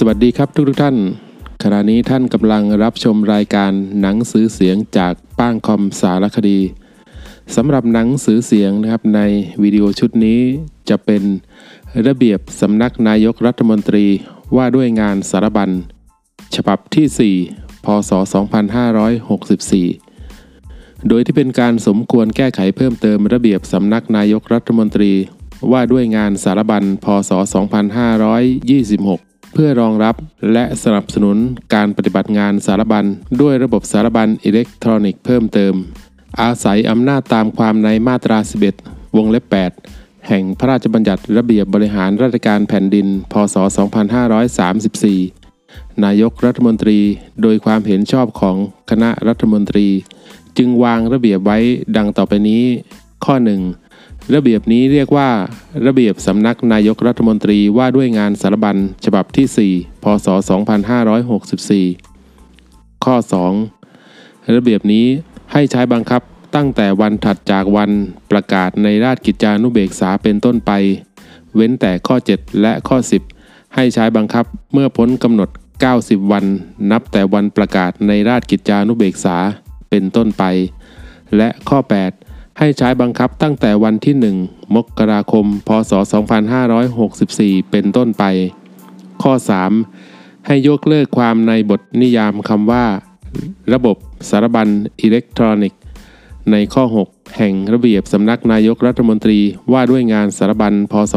สวัสดีครับทุกทุกท่าน ขณะนี้ท่านกำลังรับชมรายการหนังสือเสียงจากป้างคอมสารคดีสำหรับหนังสือเสียงนะครับในวิดีโอชุดนี้จะเป็นระเบียบสำนักนายกรัฐมนตรีว่าด้วยงานสารบัญ ฉบับที่ 4 พศ 2564 โดยที่เป็นการสมควรแก้ไขเพิ่มเติมระเบียบสำนักนายกรัฐมนตรีว่าด้วยงานสารบัญ พศ 2526 เพื่อรองรับและสนับสนุนการปฏิบัติงานสารบัญด้วยระบบสารบัญอิเล็กทรอนิกส์เพิ่มเติม อาศัยอำนาจตามความในมาตรา 11 วงเล็บ 8 แห่งพระราชบัญญัติระเบียบบริหารราชการแผ่นดิน พศ 2534 นายกรัฐมนตรีโดยความเห็นชอบของคณะรัฐมนตรี จึงวางระเบียบไว้ดังต่อไปนี้ ข้อ 1 ระเบียบนี้เรียกว่า ระเบียบสำนักนายกรัฐมนตรีว่าด้วยงานสารบัญฉบับที่ 4 พศ 2564 ข้อ 2 ระเบียบนี้ให้ใช้บังคับตั้งแต่วันถัดจากวันประกาศในราชกิจจานุเบกษาเป็นต้นไป เว้นแต่ข้อ 7 และข้อ 10 ให้ใช้บังคับเมื่อพ้นกำหนด 90 วัน นับแต่วันประกาศในราชกิจจานุเบกษาเป็นต้นไป และข้อ 8 ให้ใช้บังคับตั้งแต่วันที่ 1 มกราคม พศ 2564 เป็นต้นไป ข้อ 3 ให้ยกเลิกความในบทนิยามคำว่า ระบบสารบัญอิเล็กทรอนิกส์ ในข้อ 6 แห่งระเบียบสำนักนายกรัฐมนตรีว่าด้วยงานสารบัญพศ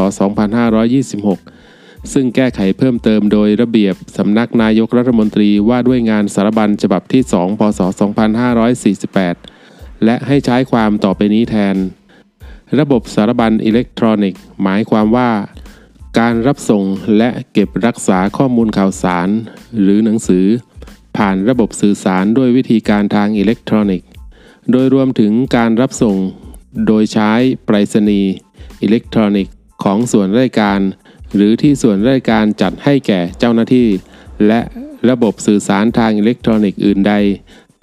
2526ซึ่งแก้ไขเพิ่มเติมโดยระเบียบสำนักนายกรัฐมนตรีว่าด้วยงานสารบัญฉบับที่ 2 พศ 2548 และให้ใช้ความต่อไปนี้แทน ระบบสารบัญอิเล็กทรอนิกส์ หมายความว่า การรับส่งและเก็บรักษาข้อมูลข่าวสาร หรือหนังสือ ผ่านระบบสื่อสารด้วยวิธีการทางอิเล็กทรอนิกส์ โดยรวมถึงการรับส่ง โดยใช้ไปรษณีย์อิเล็กทรอนิกส์ของส่วนราชการ หรือที่ส่วนราชการจัดให้แก่เจ้าหน้าที่ และระบบสื่อสารทางอิเล็กทรอนิกส์อื่นใด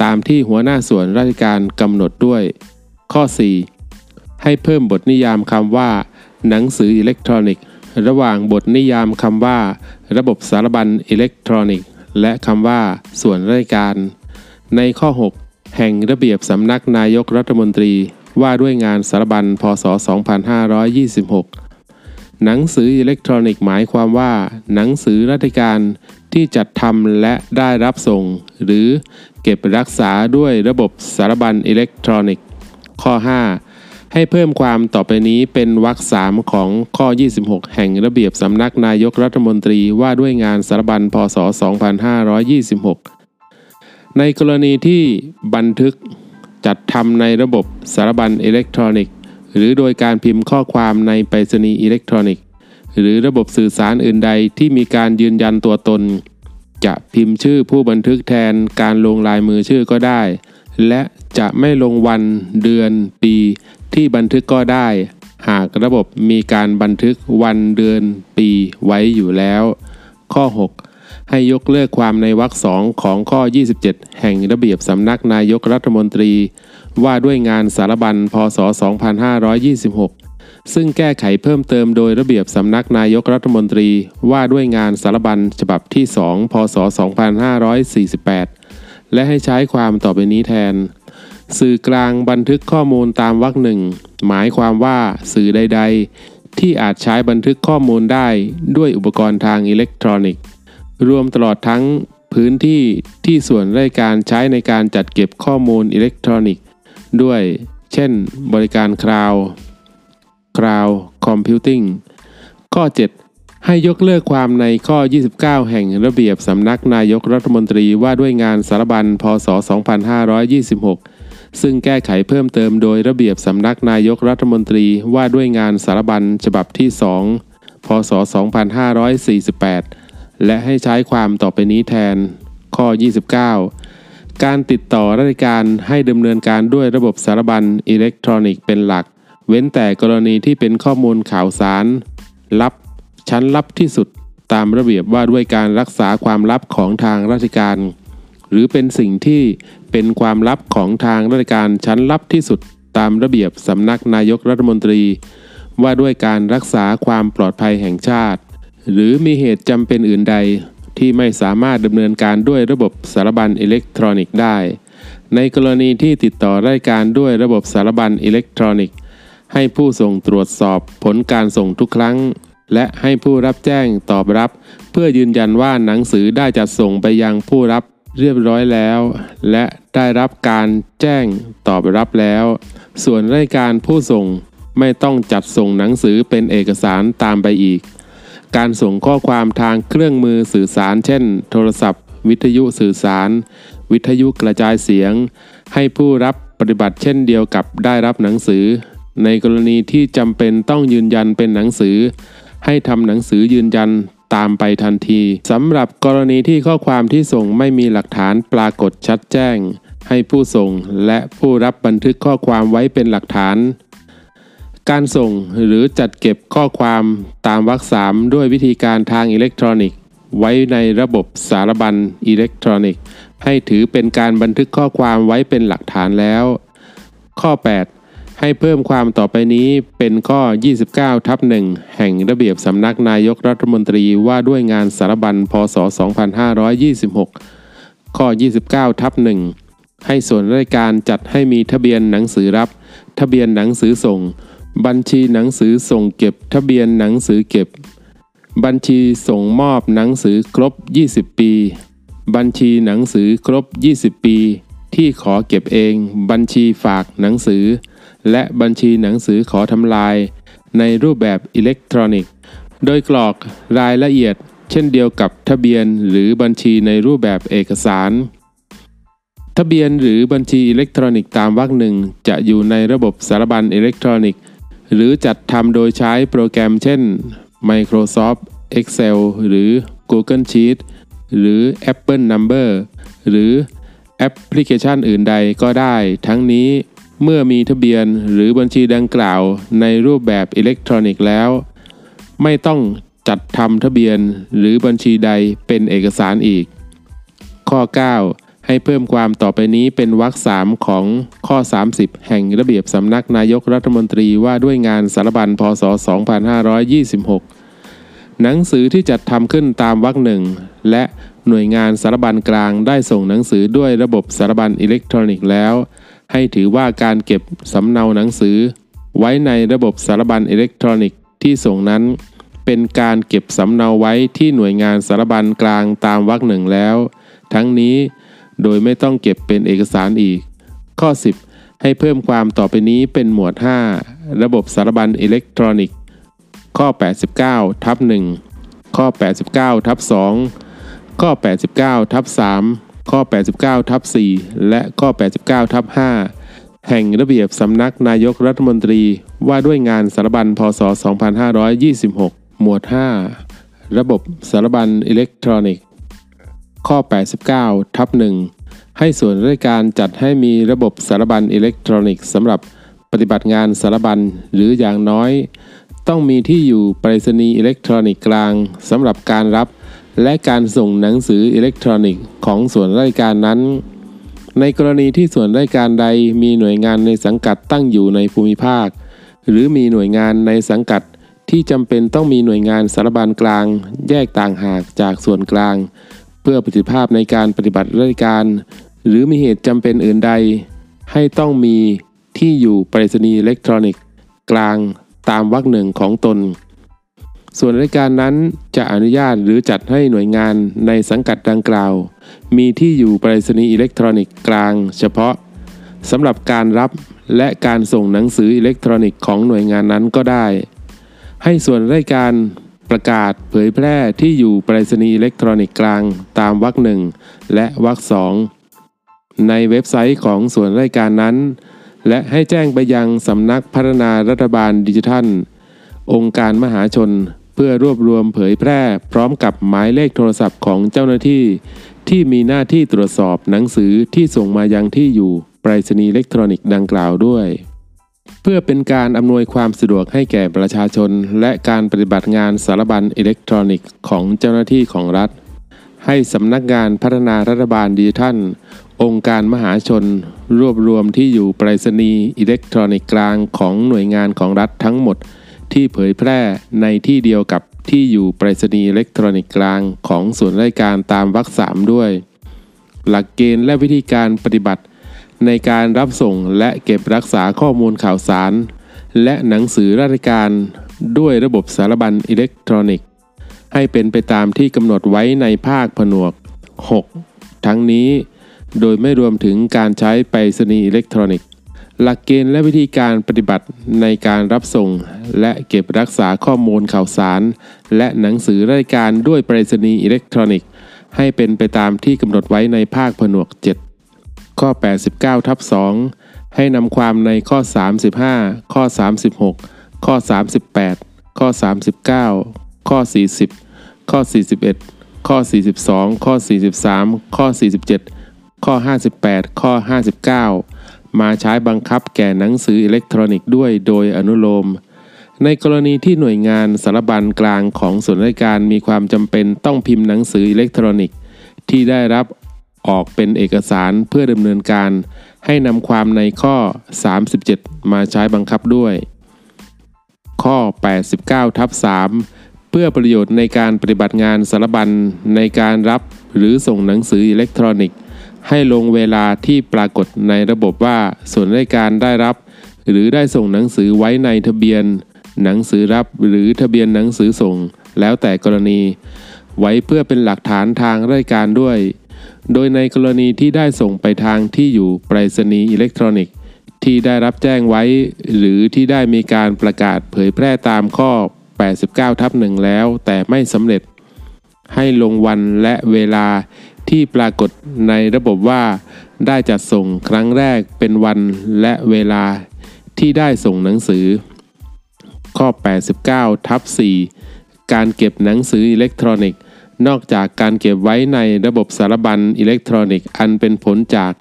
ตามที่หัวหน้าส่วนราชการกำหนดด้วย ข้อ 4 ให้เพิ่มบทนิยามคำว่า หนังสืออิเล็กทรอนิกส์ ระหว่างบทนิยามคำว่า ระบบสารบัญอิเล็กทรอนิกส์ และคำว่า ส่วนราชการ ในข้อ 6 แห่งระเบียบสำนักนายกรัฐมนตรีว่าด้วยงานสารบัญพศ 2526 หนังสืออิเล็กทรอนิกส์หมายความว่า หนังสือราชการที่จัดทำและได้รับส่ง หรือ เก็บรักษาด้วยระบบสารบัญอิเล็กทรอนิกส์ ข้อ 5 ให้เพิ่มความต่อไปนี้เป็นวรรคสามของข้อ 26 แห่งระเบียบสำนักนายกรัฐมนตรีว่าด้วยงานสารบัญพศ 2526 ในกรณีที่บันทึกจัดทำในระบบสารบัญอิเล็กทรอนิกส์ หรือโดยการพิมพ์ข้อความในไปรษณีย์อิเล็กทรอนิกส์ หรือระบบสื่อสารอื่นใดที่มีการยืนยันตัวตน จะพิมพ์ชื่อผู้บันทึกแทนการลงลายมือชื่อก็ได้ และจะไม่ลงวันเดือนปีที่บันทึกก็ได้ หากระบบมีการบันทึกวันเดือนปีไว้อยู่แล้ว ข้อ 6 ให้ยกเลิกความในวรรคสองของข้อ 27 แห่งระเบียบสำนักนายกรัฐมนตรี ว่าด้วยงานสารบัญพศ 2526 ซึ่งแก้ไขเพิ่มเติมโดยระเบียบสำนักนายกรัฐมนตรีว่าด้วยงานสารบัญฉบับที่ 2 พศ 2548 และให้ใช้ความต่อไปนี้แทน สื่อกลางบันทึกข้อมูลตามวรรคหนึ่ง หมายความว่าสื่อใด ๆ ที่อาจใช้บันทึกข้อมูลได้ด้วยอุปกรณ์ทางอิเล็กทรอนิกส์ รวมตลอดทั้งพื้นที่ที่ส่วนราชการใช้ในการจัดเก็บข้อมูลอิเล็กทรอนิกส์ ด้วย เช่น บริการคลาวด์ Cloud Computing ข้อ 7 ให้ยกเลิกความในข้อ 29 แห่งระเบียบสำนักนายกรัฐมนตรีว่าด้วยงานสารบัญพศ 2526 ซึ่งแก้ไขเพิ่มเติมโดยระเบียบสำนักนายกรัฐมนตรีว่าด้วยงานสารบัญฉบับที่ 2 พศ 2548 และให้ใช้ความต่อไปนี้แทน ข้อ 29การติดต่อราชการให้ดำเนินการด้วยระบบสารบัญอิเล็กทรอนิกส์เป็นหลัก เว้นแต่กรณีที่เป็นข้อมูลข่าวสาร ลับ ชั้นลับที่สุดตามระเบียบว่าด้วยการรักษาความลับของทางราชการ หรือเป็นสิ่งที่เป็นความลับของทางราชการชั้นลับที่สุดตามระเบียบสำนักนายกรัฐมนตรี ว่าด้วยการรักษาความปลอดภัยแห่งชาติ หรือมีเหตุจำเป็นอื่นใด ที่ไม่สามารถดำเนินการด้วยระบบสารบัญอิเล็กทรอนิกส์ได้ ในกรณีที่ติดต่อรายการด้วยระบบสารบัญอิเล็กทรอนิกส์ ให้ผู้ส่งตรวจสอบผลการส่งทุกครั้ง และให้ผู้รับแจ้งตอบรับ เพื่อยืนยันว่าหนังสือได้จัดส่งไปยังผู้รับเรียบร้อยแล้ว และได้รับการแจ้งตอบรับแล้ว ส่วนรายการผู้ส่งไม่ต้องจัดส่งหนังสือเป็นเอกสารตามไปอีก การส่งข้อความทางเครื่องมือสื่อสาร เช่น โทรศัพท์ วิทยุสื่อสาร วิทยุกระจายเสียง ให้ผู้รับปฏิบัติเช่นเดียวกับได้รับหนังสือ ในกรณีที่จำเป็นต้องยืนยันเป็นหนังสือ ให้ทำหนังสือยืนยันตามไปทันทีสำหรับกรณีที่ข้อความที่ส่งไม่มีหลักฐานปรากฏชัดแจ้ง ให้ผู้ส่งและผู้รับบันทึกข้อความไว้เป็นหลักฐาน การส่งหรือจัดเก็บข้อความตามวรรคสามด้วยวิธีการทางอิเล็กทรอนิกส์ ไว้ในระบบสารบัญอิเล็กทรอนิกส์ ให้ถือเป็นการบันทึกข้อความไว้เป็นหลักฐานแล้ว ข้อ 8 ให้เพิ่มความต่อไปนี้เป็นข้อ 29 ทับหนึ่งแห่งระเบียบสำนักนายกรัฐมนตรีว่าด้วยงานสารบัญพศ 2526 ข้อ 29 ทับหนึ่งให้ส่วนราชการจัดให้มีทะเบียนหนังสือรับ ทะเบียนหนังสือส่ง บัญชีหนังสือส่งเก็บ ทะเบียนหนังสือเก็บ บัญชีส่งมอบหนังสือครบ 20 ปี บัญชีหนังสือครบ 20 ปี ที่ขอเก็บเอง บัญชีฝากหนังสือ และบัญชีหนังสือขอทำลาย ในรูปแบบอิเล็กทรอนิกส์ โดยกรอกรายละเอียด เช่นเดียวกับทะเบียนหรือบัญชีในรูปแบบเอกสาร ทะเบียนหรือบัญชีอิเล็กทรอนิกส์ตามวรรคหนึ่งจะอยู่ในระบบสารบัญอิเล็กทรอนิกส์ หรือจัดทำโดยใช้โปรแกรมเช่น Microsoft Excel หรือ Google Sheet หรือ Apple Number หรือแอปพลิเคชันอื่นใดก็ได้ ทั้งนี้ เมื่อมีทะเบียนหรือบัญชีดังกล่าวในรูปแบบอิเล็กทรอนิกส์แล้ว ไม่ต้องจัดทำทะเบียนหรือบัญชีใดเป็นเอกสารอีก ข้อ 9 ให้เพิ่มความต่อไปนี้เป็นวรรคสามของข้อ 30 แห่งระเบียบสำนักนายกรัฐมนตรีว่าด้วยงานสารบัญพศ 2526 หนังสือที่จัดทำขึ้นตามวรรคหนึ่งและหน่วยงานสารบัญกลางได้ส่งหนังสือด้วยระบบสารบัญอิเล็กทรอนิกส์แล้ว ให้ถือว่าการเก็บสำเนาหนังสือ ไว้ในระบบสารบัญอิเล็กทรอนิกส์ที่ส่งนั้น เป็นการเก็บสำเนาไว้ที่หน่วยงานสารบัญกลางตามวรรคหนึ่งแล้ว ทั้งนี้โดยไม่ต้องเก็บเป็นเอกสารอีก ข้อ 10 ให้เพิ่มความต่อไปนี้เป็นหมวด 5 ระบบสารบัญอิเล็กทรอนิกส์ ข้อ 89 ทับ 1 ข้อ 89 ทับ 2 ข้อ 89 ทับ 3 ข้อ 89ทับ4และข้อ 89ทับ5แห่งระเบียบสำนักนายกรัฐมนตรีว่าด้วยงานสารบัญพศ 2526 หมวด 5 ระบบสารบัญอิเล็กทรอนิกส์ ข้อ 89ทับ1ให้ส่วนราชการจัดให้มีระบบสารบัญอิเล็กทรอนิกส์สำหรับปฏิบัติงานสารบัญหรืออย่างน้อย ต้องมีที่อยู่ไปรษณีย์อิเล็กทรอนิกส์กลางสำหรับการรับ และการส่งหนังสืออิเล็กทรอนิกส์ของส่วนราชการนั้น ในกรณีที่ส่วนราชการใดมีหน่วยงานในสังกัดตั้งอยู่ในภูมิภาค หรือมีหน่วยงานในสังกัดที่จำเป็นต้องมีหน่วยงานสารบัญกลาง แยกต่างหากจากส่วนกลาง เพื่อประสิทธิภาพในการปฏิบัติราชการ หรือมีเหตุจำเป็นอื่นใด ให้ต้องมีที่อยู่ไปรษณีย์อิเล็กทรอนิกส์ กลางตามวรรคหนึ่งของตน ส่วนราชการนั้นจะอนุญาตหรือจัดให้หน่วยงานในสังกัดดังกล่าว มีที่อยู่ไปรษณีย์อิเล็กทรอนิกส์กลาง เฉพาะสำหรับการรับและการส่งหนังสืออิเล็กทรอนิกส์ของหน่วยงานนั้นก็ได้ ให้ส่วนราชการประกาศเผยแพร่ที่อยู่ไปรษณีย์อิเล็กทรอนิกส์กลางตามวรรคหนึ่งและวรรคสองในเว็บไซต์ของส่วนราชการนั้น และให้แจ้งไปยังสำนักพัฒนารัฐบาลดิจิทัล องค์การมหาชน เพื่อรวบรวมเผยแพร่พร้อมกับหมายเลขโทรศัพท์ของเจ้าหน้าที่ ที่มีหน้าที่ตรวจสอบหนังสือที่ส่งมายังที่อยู่ไปรษณีย์อิเล็กทรอนิกส์ดังกล่าวด้วย เพื่อเป็นการอำนวยความสะดวกให้แก่ประชาชน และการปฏิบัติงานสารบัญอิเล็กทรอนิกส์ของเจ้าหน้าที่ของรัฐ ให้สำนักงานพัฒนารัฐบาลดิจิทัล องค์การมหาชน รวบรวมที่อยู่ไปรษณีย์อิเล็กทรอนิกส์กลางของหน่วยงานของรัฐทั้งหมด ที่เผยแพร่ในที่เดียวกับที่อยู่ไปรษณีย์อิเล็กทรอนิกส์กลางของส่วนราชการตามวรรคสามด้วย หลักเกณฑ์และวิธีการปฏิบัติ ในการรับส่งและเก็บรักษาข้อมูลข่าวสาร และหนังสือราชการ ด้วยระบบสารบัญอิเล็กทรอนิกส์ ให้เป็นไปตามที่กำหนดไว้ในภาคผนวก 6 ทั้งนี้ โดยไม่รวมถึงการใช้ไปรษณีย์อิเล็กทรอนิกส์ หลักเกณฑ์และวิธีการปฏิบัติในการรับส่ง และเก็บรักษาข้อมูลข่าวสาร และหนังสือราชการด้วยไปรษณีย์อิเล็กทรอนิกส์ ให้เป็นไปตามที่กำหนดไว้ในภาคผนวก 7 ข้อ 89 ทับ 2 ให้นำความในข้อ 35 ข้อ 36 ข้อ 38 ข้อ 39 ข้อ 40 ข้อ 41 ข้อ 42 ข้อ 43 ข้อ 47 ข้อ 58 ข้อ 59 มาใช้บังคับแก่หนังสืออิเล็กทรอนิกส์ด้วยโดยอนุโลม ในกรณีที่หน่วยงานสารบัญกลางของส่วนราชการมีความจำเป็นต้องพิมพ์หนังสืออิเล็กทรอนิกส์ ที่ได้รับออกเป็นเอกสารเพื่อดำเนินการ ให้นำความในข้อ 37 มาใช้บังคับด้วย ข้อ 89ทับ3เพื่อประโยชน์ในการปฏิบัติงานสารบัญในการรับหรือส่งหนังสืออิเล็กทรอนิกส์ ให้ลงเวลาที่ปรากฏในระบบว่าส่วนราชการได้รับ หรือได้ส่งหนังสือไว้ในทะเบียน หนังสือรับหรือทะเบียนหนังสือส่ง แล้วแต่กรณี ไว้เพื่อเป็นหลักฐานทางราชการด้วย โดยในกรณีที่ได้ส่งไปทางที่อยู่ไปรษณีย์อิเล็กทรอนิกส์ที่ได้รับแจ้งไว้ หรือที่ได้มีการประกาศเผยแพร่ตามข้อ 89ทับหนึ่งแล้วแต่ไม่สำเร็จ ให้ลงวันและเวลา ที่ปรากฏในระบบว่า ได้จัดส่งครั้งแรกเป็นวันและเวลาที่ได้ส่งหนังสือ ข้อ 89ทับ4การเก็บหนังสืออิเล็กทรอนิกส์ นอกจากการเก็บไว้ในระบบสารบัญอิเล็กทรอนิกส์อันเป็นผลจาก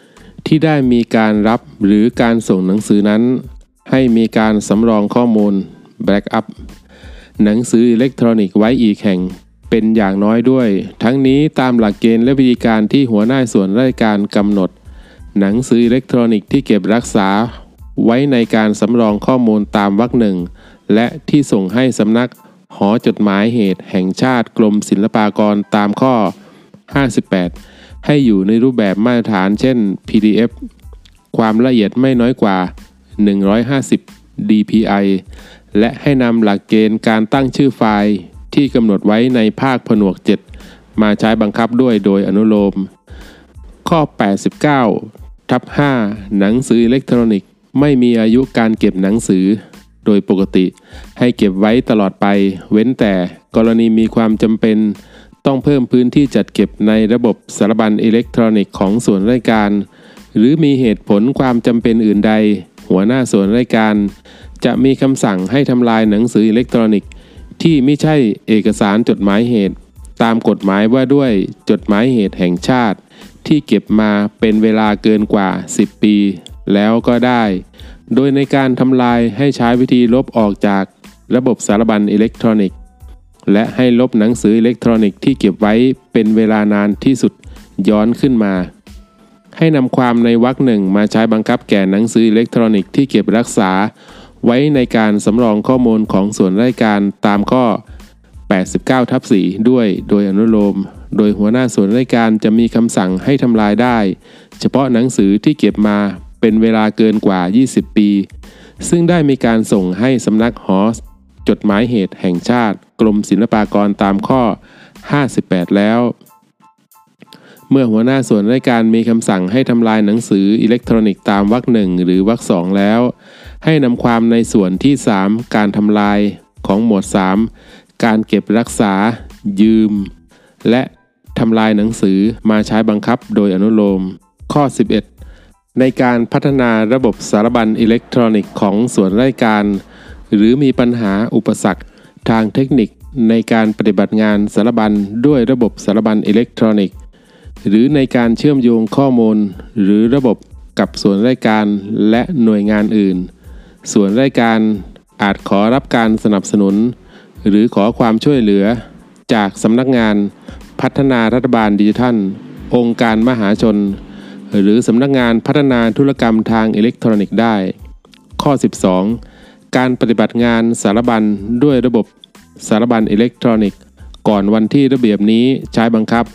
ที่ได้มีการรับหรือการส่งหนังสือนั้น ให้มีการสำรองข้อมูล backup หนังสืออิเล็กทรอนิกส์ไว้อีกแห่ง เป็นอย่างน้อยด้วย ทั้งนี้ตามหลักเกณฑ์และวิธีการที่หัวหน้าส่วนราชการกำหนด หนังสืออิเล็กทรอนิกส์ที่เก็บรักษา ไว้ในการสำรองข้อมูลตามวรรคหนึ่ง และที่ส่งให้สำนักหอจดหมายเหตุแห่งชาติกรมศิลปากรตามข้อ 58 ให้อยู่ในรูปแบบมาตรฐานเช่น PDF ความละเอียดไม่น้อยกว่า 150 dpi และให้นำหลักเกณฑ์การตั้งชื่อไฟล์ ที่กำหนดไว้ในภาคผนวก 7 มาใช้บังคับด้วยโดยอนุโลม ข้อ 89 ทับ 5 หนังสืออิเล็กทรอนิกส์ ไม่มีอายุการเก็บหนังสือ โดยปกติให้เก็บไว้ตลอดไป เว้นแต่กรณีมีความจำเป็น ต้องเพิ่มพื้นที่จัดเก็บในระบบสารบัญอิเล็กทรอนิกส์ของส่วนราชการ หรือมีเหตุผลความจำเป็นอื่นใด หัวหน้าส่วนราชการ จะมีคำสั่งให้ทำลายหนังสืออิเล็กทรอนิกส์ ที่ไม่ใช่เอกสารจดหมายเหตุ ตามกฎหมายว่าด้วยจดหมายเหตุแห่งชาติ ที่เก็บมาเป็นเวลาเกินกว่า 10 ปี แล้วก็ได้ โดยในการทำลายให้ใช้วิธีลบออกจากระบบสารบัญอิเล็กทรอนิกส์ และให้ลบหนังสืออิเล็กทรอนิกส์ที่เก็บไว้เป็นเวลานานที่สุดย้อนขึ้นมา ให้นำความในวรรคหนึ่งมาใช้บังคับแก่หนังสืออิเล็กทรอนิกส์ที่เก็บรักษา ไว้ในการสำรองข้อมูลของส่วนราชการตามข้อ 89ทับ4ด้วยโดยอนุโลม โดยหัวหน้าส่วนราชการจะมีคำสั่งให้ทำลายได้ เฉพาะหนังสือที่เก็บมาเป็นเวลาเกินกว่า 20 ปี ซึ่งได้มีการส่งให้สำนักหอจดหมายเหตุแห่งชาติกรมศิลปากรตามข้อ 58 แล้ว เมื่อหัวหน้าส่วนราชการมีคำสั่งให้ทำลายหนังสืออิเล็กทรอนิกส์ตามวรรคหนึ่งหรือวรรคสองแล้ว ให้นำความในส่วนที่ 3 การทำลายของหมวด 3 การเก็บรักษา ยืม และทำลายหนังสือมาใช้บังคับโดยอนุโลม ข้อ 11 ในการพัฒนาระบบสารบัญอิเล็กทรอนิกส์ของส่วนราชการ หรือมีปัญหาอุปสรรคทางเทคนิคในการปฏิบัติงานสารบัญด้วยระบบสารบัญอิเล็กทรอนิกส์ หรือในการเชื่อมโยงข้อมูล หรือระบบกับส่วนราชการและหน่วยงานอื่น ส่วนราชการอาจขอรับการสนับสนุน หรือขอความช่วยเหลือ จากสำนักงานพัฒนารัฐบาลดิจิทัล องค์การมหาชน หรือสำนักงานพัฒนาธุรกรรมทางอิเล็กทรอนิกส์ได้ ข้อ 12 การปฏิบัติงานสารบัญด้วยระบบสารบัญอิเล็กทรอนิกส์ ก่อนวันที่ระเบียบนี้ใช้บังคับ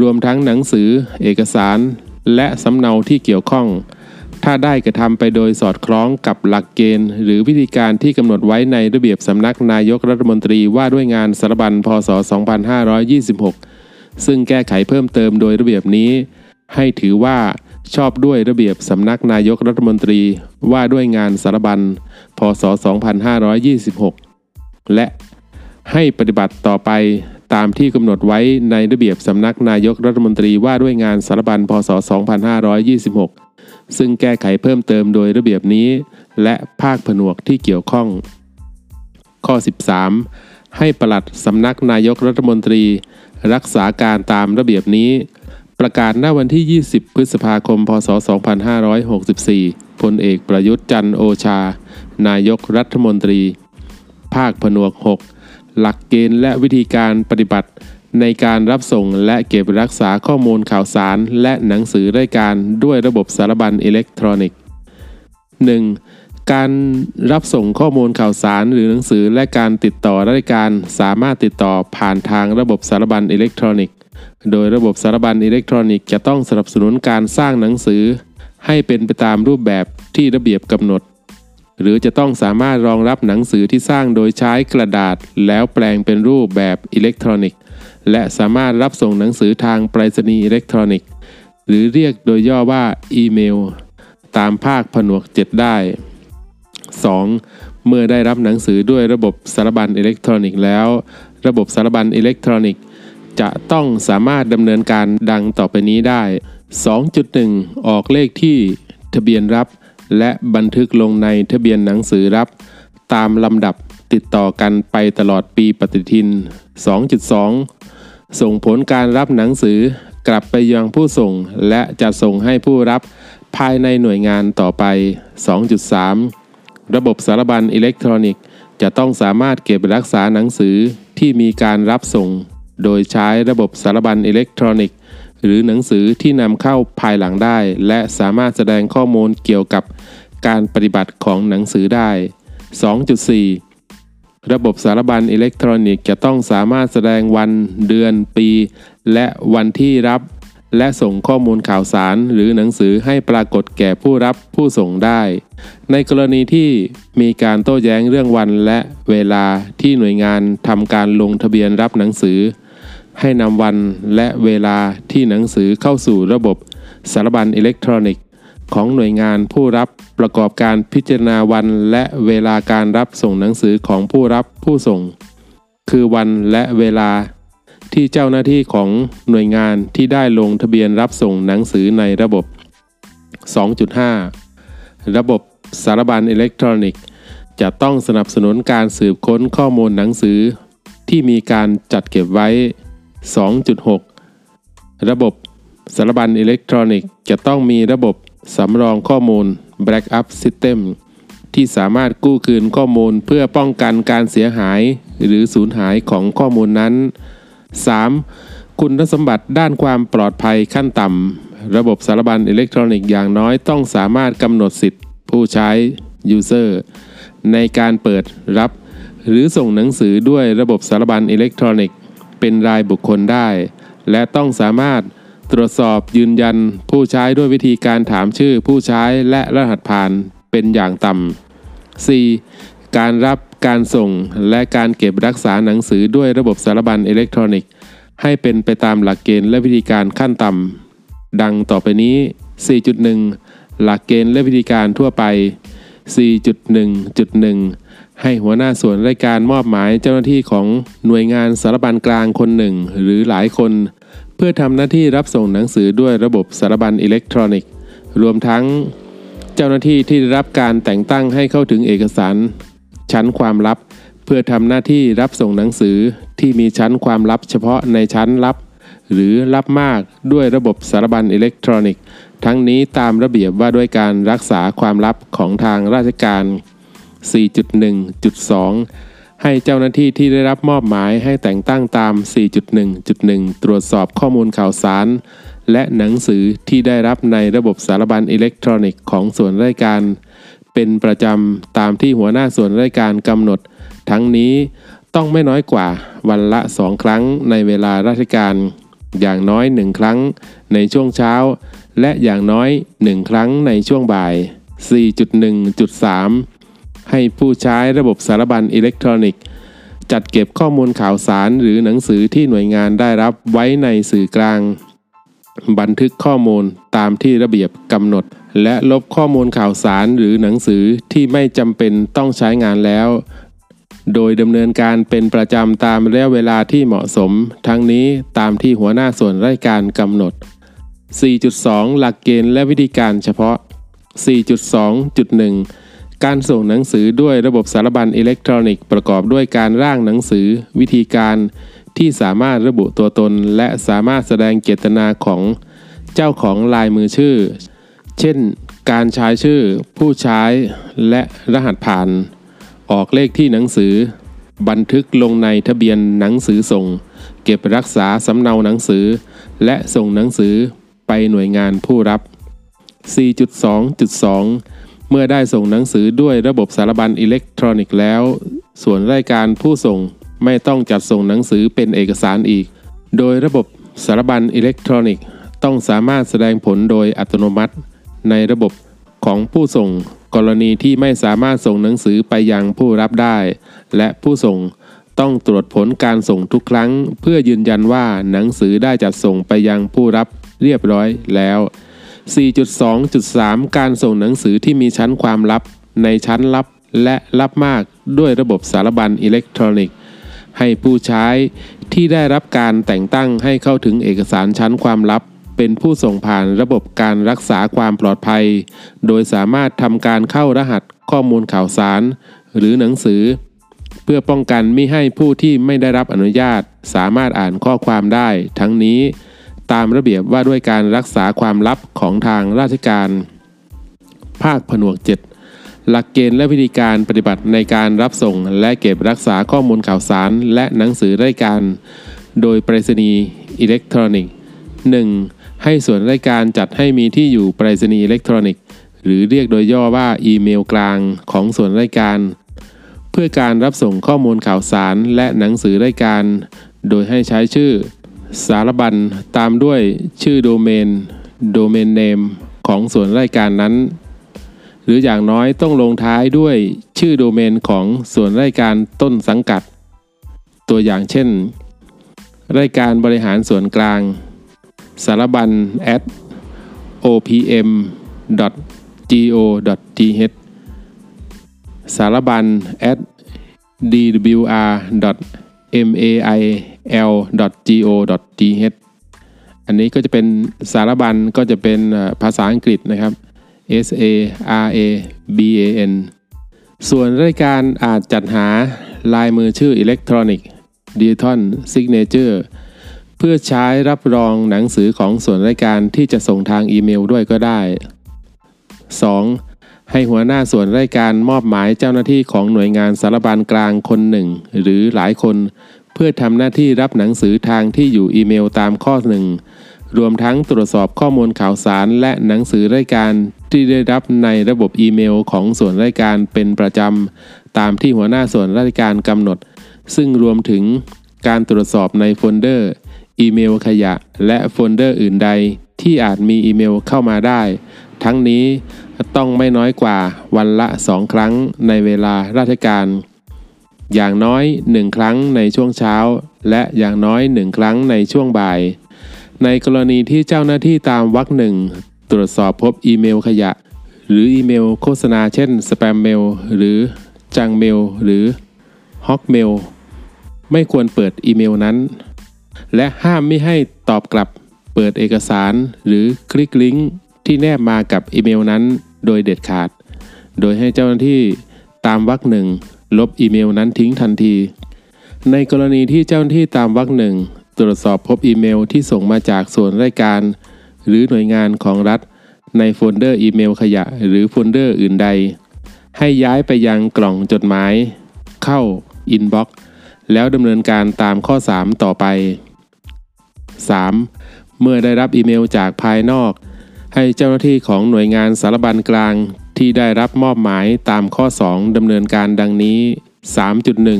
รวมทั้งหนังสือ เอกสาร และสำเนาที่เกี่ยวข้อง ถ้าได้กระทำไปโดยสอดคล้องกับหลักเกณฑ์ หรือวิธีการที่กำหนดไว้ในระเบียบสำนักนายกรัฐมนตรีว่าด้วยงานสารบัญพศ 2526 ซึ่งแก้ไขเพิ่มเติมโดยระเบียบนี้ ให้ถือว่าชอบด้วยระเบียบสำนักนายกรัฐมนตรีว่าด้วยงานสารบัญพศ 2526 และให้ปฏิบัติต่อไปตามที่กำหนดไว้ในระเบียบสำนักนายกรัฐมนตรีว่าด้วยงานสารบัญพศ 2526 ซึ่งแก้ไขเพิ่มเติมโดยระเบียบนี้ และภาคผนวกที่เกี่ยวข้อง ข้อ 13 ให้ปลัดสำนักนายกรัฐมนตรี รักษาการตามระเบียบนี้ ประกาศณวันที่ 20 พฤษภาคม พศ 2564พลเอกประยุทธ์จันทร์โอชา นายกรัฐมนตรี ภาคผนวก 6 หลักเกณฑ์และวิธีการปฏิบัติ ในการรับส่งและเก็บรักษาข้อมูลข่าวสาร และหนังสือรายการด้วยระบบสารบัญอิเล็กทรอนิกส์ 1. การรับส่งข้อมูลข่าวสารหรือหนังสือและการติดต่อรายการสามารถติดต่อผ่านทางระบบสารบัญอิเล็กทรอนิกส์ โดยระบบสารบัญอิเล็กทรอนิกส์จะต้องสนับสนุนการสร้างหนังสือ ให้เป็นไปตามรูปแบบที่ระเบียบกำหนด หรือจะต้องสามารถรองรับหนังสือที่สร้างโดยใช้กระดาษ แล้วแปลงเป็นรูปแบบอิเล็กทรอนิกส์ และสามารถรับส่งหนังสือทางไปรษณีย์อิเล็กทรอนิกส์ หรือเรียกโดยย่อว่าอีเมล ตามภาคผนวก 7 ได้ 2. เมื่อได้รับหนังสือด้วยระบบสารบัญอิเล็กทรอนิกส์แล้ว ระบบสารบัญอิเล็กทรอนิกส์ จะต้องสามารถดำเนินการดังต่อไปนี้ได้ 2.1 ออกเลขที่ทะเบียนรับ และบันทึกลงในทะเบียนหนังสือรับ ตามลำดับติดต่อกันไปตลอดปีปฏิทิน 2.2 ส่งผลการรับหนังสือกลับไปยังผู้ส่ง และจะส่งให้ผู้รับภายในหน่วยงานต่อไป 2.3 ระบบสารบัญอิเล็กทรอนิกส์ จะต้องสามารถเก็บรักษาหนังสือที่มีการรับส่ง โดยใช้ระบบสารบัญอิเล็กทรอนิกส์ หรือหนังสือที่นำเข้าภายหลังได้ และสามารถแสดงข้อมูลเกี่ยวกับการปฏิบัติของหนังสือได้ 2.4 ระบบสารบัญอิเล็กทรอนิกส์จะต้องสามารถแสดงวันเดือนปี และวันที่รับ และส่งข้อมูลข่าวสารหรือหนังสือให้ปรากฏแก่ผู้รับผู้ส่งได้ ในกรณีที่มีการโต้แย้งเรื่องวันและเวลาที่หน่วยงานทำการลงทะเบียนรับหนังสือ ให้นำวันและเวลาที่หนังสือเข้าสู่ระบบสารบัญอิเล็กทรอนิกส์ของหน่วยงานผู้รับ ประกอบการพิจารณาวันและเวลาการรับส่งหนังสือของผู้รับผู้ส่ง คือวันและเวลาที่เจ้าหน้าที่ของหน่วยงานที่ได้ลงทะเบียนรับส่งหนังสือในระบบ 2.5 ระบบสารบัญอิเล็กทรอนิกส์ จะต้องสนับสนุนการสืบค้นข้อมูลหนังสือ ที่มีการจัดเก็บไว้ 2.6 ระบบสารบัญอิเล็กทรอนิกส์ จะต้องมีระบบ สำรองข้อมูล Backup System ที่สามารถกู้คืนข้อมูลเพื่อป้องกันการเสียหายหรือสูญหายของข้อมูลนั้น 3. คุณสมบัติด้านความปลอดภัยขั้นต่ำ ระบบสารบัญอิเล็กทรอนิกส์อย่างน้อยต้องสามารถกำหนดสิทธิ์ผู้ใช้ User ในการเปิดรับ หรือส่งหนังสือด้วยระบบสารบัญอิเล็กทรอนิกส์ เป็นรายบุคคลได้ และต้องสามารถ ตรวจสอบยืนยันผู้ใช้ด้วยวิธีการถามชื่อผู้ใช้และรหัสผ่านเป็นอย่างต่ำ 4. การรับการส่งและการเก็บรักษาหนังสือด้วยระบบสารบัญอิเล็กทรอนิกส์ ให้เป็นไปตามหลักเกณฑ์และวิธีการขั้นต่ำ ดังต่อไปนี้ 4.1 หลักเกณฑ์และวิธีการทั่วไป 4.1.1 ให้หัวหน้าส่วนราชการมอบหมายเจ้าหน้าที่ของหน่วยงานสารบัญกลางคนหนึ่งหรือหลายคน พื่อทำหน้าที่รับส่งหนังสือด้วยระบบสารบัญอิเล็กทรอนิกส์ รวมทั้ง เจ้าหน้าที่ที่ได้รับการแต่งตั้งให้เข้าถึงเอกสาร ชั้นความลับ เพื่อทำหน้าที่รับส่งหนังสือที่มีชั้นความลับเฉพาะในชั้นลับ หรือลับมากด้วยระบบสารบัญอิเล็กทรอนิกส์ ทั้งนี้ตามระเบียบว่าด้วยการรักษาความลับของทางราชการ 4.1.2 ให้เจ้าหน้าที่ที่ได้รับมอบหมายให้แต่งตั้งตาม 4.1.1 ตรวจสอบข้อมูลข่าวสาร และหนังสือที่ได้รับในระบบสารบัญอิเล็กทรอนิกส์ของส่วนราชการ เป็นประจำตามที่หัวหน้าส่วนราชการกำหนด ทั้งนี้ต้องไม่น้อยกว่าวันละ 2 ครั้งในเวลาราชการ อย่างน้อย 1 ครั้งในช่วงเช้า และอย่างน้อย 1 ครั้งในช่วงบ่าย 4.1.3 ให้ผู้ใช้ระบบสารบัญอิเล็กทรอนิกส์ จัดเก็บข้อมูลข่าวสารหรือหนังสือที่หน่วยงานได้รับไว้ในสื่อกลาง บันทึกข้อมูลตามที่ระเบียบกำหนด และลบข้อมูลข่าวสารหรือหนังสือที่ไม่จำเป็นต้องใช้งานแล้ว โดยดำเนินการเป็นประจำตามระยะเวลาที่เหมาะสม ทั้งนี้ตามที่หัวหน้าส่วนราชการกำหนด 4.2 หลักเกณฑ์และวิธีการเฉพาะ 4.2.1 การส่งหนังสือด้วยระบบสารบัญอิเล็กทรอนิกส์ประกอบด้วยการร่างหนังสือ วิธีการที่สามารถระบุตัวตน และสามารถแสดงเจตนาของเจ้าของลายมือชื่อ เช่น การใช้ชื่อ ผู้ใช้และรหัสผ่าน ออกเลขที่หนังสือ บันทึกลงในทะเบียนหนังสือส่ง เก็บรักษาสำเนาหนังสือ และส่งหนังสือไปหน่วยงานผู้รับ 4.2.2 เมื่อได้ส่งหนังสือด้วยระบบสารบัญอิเล็กทรอนิกส์แล้ว ส่วนรายการผู้ส่งไม่ต้องจัดส่งหนังสือเป็นเอกสารอีก โดยระบบสารบัญอิเล็กทรอนิกส์ต้องสามารถแสดงผลโดยอัตโนมัติ ในระบบของผู้ส่ง กรณีที่ไม่สามารถส่งหนังสือไปยังผู้รับได้ และผู้ส่งต้องตรวจผลการส่งทุกครั้ง เพื่อยืนยันว่าหนังสือได้จัดส่งไปยังผู้รับเรียบร้อยแล้ว 4.2.3 การส่งหนังสือที่มีชั้นความลับ ในชั้นลับและลับมากด้วยระบบสารบัญอิเล็กทรอนิกส์ ให้ผู้ใช้ที่ได้รับการแต่งตั้งให้เข้าถึงเอกสารชั้นความลับ เป็นผู้ส่งผ่านระบบการรักษาความปลอดภัย โดยสามารถทำการเข้ารหัสข้อมูลข่าวสาร หรือหนังสือ เพื่อป้องกันไม่ให้ผู้ที่ไม่ได้รับอนุญาต สามารถอ่านข้อความได้ ทั้งนี้ ตามระเบียบว่าด้วยการรักษาความลับของทางราชการ ภาคผนวก 7 หลักเกณฑ์และวิธีการปฏิบัติในการรับส่งและเก็บรักษาข้อมูลข่าวสาร และหนังสือรายการ โดยไปรษณีย์อิเล็กทรอนิกส์ 1. ให้ส่วนรายการจัดให้มีที่อยู่ไปรษณีย์อิเล็กทรอนิกส์ หรือเรียกโดยย่อว่าอีเมลกลางของส่วนรายการ เพื่อการรับส่งข้อมูลข่าวสารและหนังสือรายการ โดยให้ใช้ชื่อ สารบัญตามด้วยชื่อโดเมน โดเมนเนม ของส่วนรายการนั้น หรืออย่างน้อยต้องลงท้ายด้วยชื่อโดเมนของส่วนรายการต้นสังกัด ตัวอย่างเช่น รายการบริหารส่วนกลาง สารบัญ at opm go th สารบัญ at dwr mail go th อันนี้ก็จะเป็นสารบัญก็จะเป็นภาษาอังกฤษนะครับ S A R A B A N ส่วนราชการอาจจัดหาลายมือชื่ออิเล็กทรอนิกส์ digital signature เพื่อใช้รับรองหนังสือของส่วนราชการที่จะส่งทางอีเมลด้วยก็ได้ 2. ให้หัวหน้าส่วนราชการมอบหมายเจ้าหน้าที่ของหน่วยงานสารบัญกลางคนหนึ่ง หรือหลายคน เพื่อทำหน้าที่รับหนังสือทางที่อยู่อีเมลตามข้อหนึ่งรวมทั้งตรวจสอบข้อมูลข่าวสารและหนังสือราชการที่ได้รับในระบบอีเมลของส่วนราชการเป็นประจำ ตามที่หัวหน้าส่วนราชการกำหนด ซึ่งรวมถึงการตรวจสอบในโฟลเดอร์ อีเมลขยะ และโฟลเดอร์อื่นใด ที่อาจมีอีเมลเข้ามาได้ ทั้งนี้ ต้องไม่น้อยกว่าวันละ 2 ครั้งในเวลาราชการ อย่างน้อย 1 ครั้งในช่วงเช้า และอย่างน้อย 1 ครั้งในช่วงบ่าย ในกรณีที่เจ้าหน้าที่ตามวรรคหนึ่งตรวจสอบพบอีเมลขยะ หรืออีเมลโฆษณาเช่นสแปมเมลหรือจังเมลหรือฮอกเมลไม่ควรเปิดอีเมลนั้น และห้ามไม่ให้ตอบกลับเปิดเอกสารหรือคลิกลิงก์ที่แนบมากับอีเมลนั้น โดยเด็ดขาด โดยให้เจ้าหน้าที่ตามวรรคหนึ่งลบอีเมลนั้นทิ้งทันที ในกรณีที่เจ้าหน้าที่ตามวรรคหนึ่งตรวจสอบพบอีเมลที่ส่งมาจากส่วนราชการ หรือหน่วยงานของรัฐ ในโฟลเดอร์อีเมลขยะหรือโฟลเดอร์อื่นใด ให้ย้ายไปยังกล่องจดหมาย เข้า Inbox แล้วดำเนินการตามข้อ 3 ต่อไป 3. เมื่อได้รับอีเมลจากภายนอก ให้เจ้าหน้าที่ของหน่วยงานสารบัญกลางที่ได้รับมอบหมายตามข้อ 2ดำเนินการดังนี้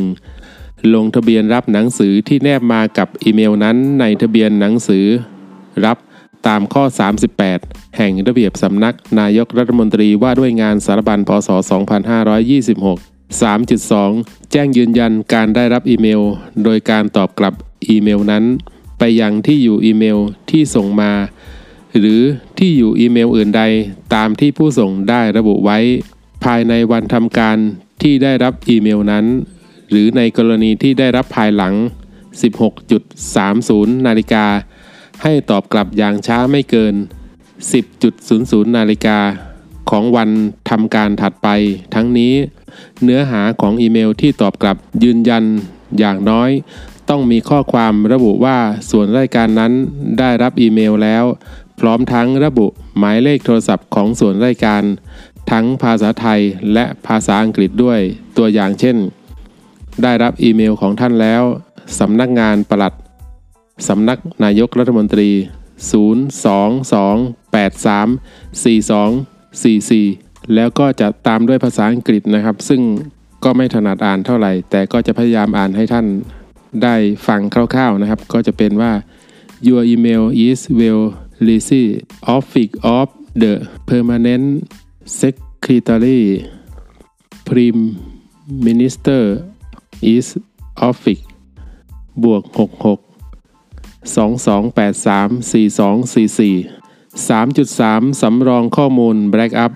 3.1 ลงทะเบียนรับหนังสือที่แนบมากับอีเมลนั้นในทะเบียนหนังสือ รับตามข้อ 38 แห่งระเบียบสำนักนายกรัฐมนตรีว่าด้วยงานสารบัญพศ 2526 3.2 แจ้งยืนยันการได้รับอีเมล โดยการตอบกลับอีเมลนั้น ไปยังที่อยู่อีเมลที่ส่งมา หรือที่อยู่อีเมลอื่นใดตามที่ผู้ส่งได้ระบุไว้ ภายในวันทำการที่ได้รับอีเมลนั้น หรือในกรณีที่ได้รับภายหลัง 16.30 นาฬิกา ให้ตอบกลับอย่างช้าไม่เกิน 10.00 นาฬิกาของวันทำการถัดไป ทั้งนี้ เนื้อหาของอีเมลที่ตอบกลับยืนยันอย่างน้อย ต้องมีข้อความระบุว่าส่วนรายการนั้นได้รับอีเมลแล้ว พร้อมทั้งระบุหมายเลขโทรศัพท์ของส่วนรายการ ทั้งภาษาไทยและภาษาอังกฤษด้วยตัวอย่างเช่น ได้รับอีเมลของท่านแล้วสำนักงานปลัดสำนักนายกรัฐมนตรี 022834244 แล้วก็จะตามด้วยภาษาอังกฤษนะครับ ซึ่งก็ไม่ถนัดอ่านเท่าไหร่ แต่ก็จะพยายามอ่านให้ท่านได้ฟังคร่าวๆนะครับ ก็จะเป็นว่า your email is well received office of the permanent secretary prime minister is office บวก 66 2283 4244 3.3 สำรองข้อมูล Backup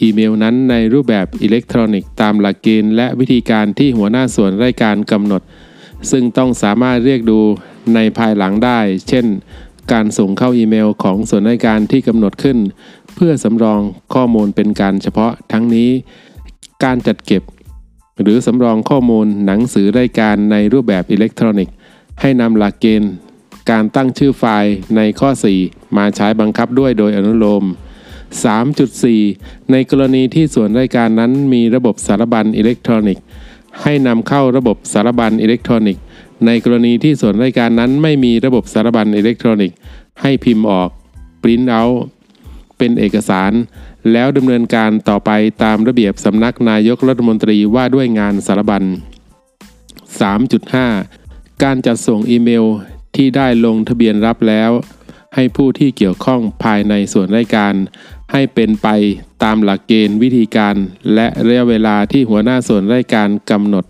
อีเมลนั้นในรูปแบบอิเล็กทรอนิกส์ตามหลักเกณฑ์และวิธีการที่หัวหน้าส่วนราชการกำหนด ซึ่งต้องสามารถเรียกดูในภายหลังได้ เช่น การส่งเข้าอีเมลของส่วนราชการที่กำหนดขึ้น เพื่อสำรองข้อมูลเป็นการเฉพาะทั้งนี้ การจัดเก็บ หรือสำรองข้อมูลหนังสือราชการในรูปแบบอิเล็กทรอนิกส์ ให้นำหลักเกณฑ์ การตั้งชื่อไฟล์ในข้อ 4 มาใช้บังคับด้วยโดยอนุโลม 3.4 ในกรณีที่ส่วนราชการนั้นมีระบบสารบัญอิเล็กทรอนิกส์ ให้นำเข้าระบบสารบัญอิเล็กทรอนิกส์ ในกรณีที่ส่วนราชการนั้นไม่มีระบบสารบัญอิเล็กทรอนิกส์ ให้พิมพ์ออก Print out เป็นเอกสาร แล้วดำเนินการต่อไปตามระเบียบสำนักนายกรัฐมนตรีว่าด้วยงานสารบัญ 3.5 การจัดส่งอีเมลที่ได้ลงทะเบียนรับแล้ว ให้ผู้ที่เกี่ยวข้องภายในส่วนรายการ ให้เป็นไปตามหลักเกณฑ์วิธีการ และระยะเวลาที่หัวหน้าส่วนรายการกำหนด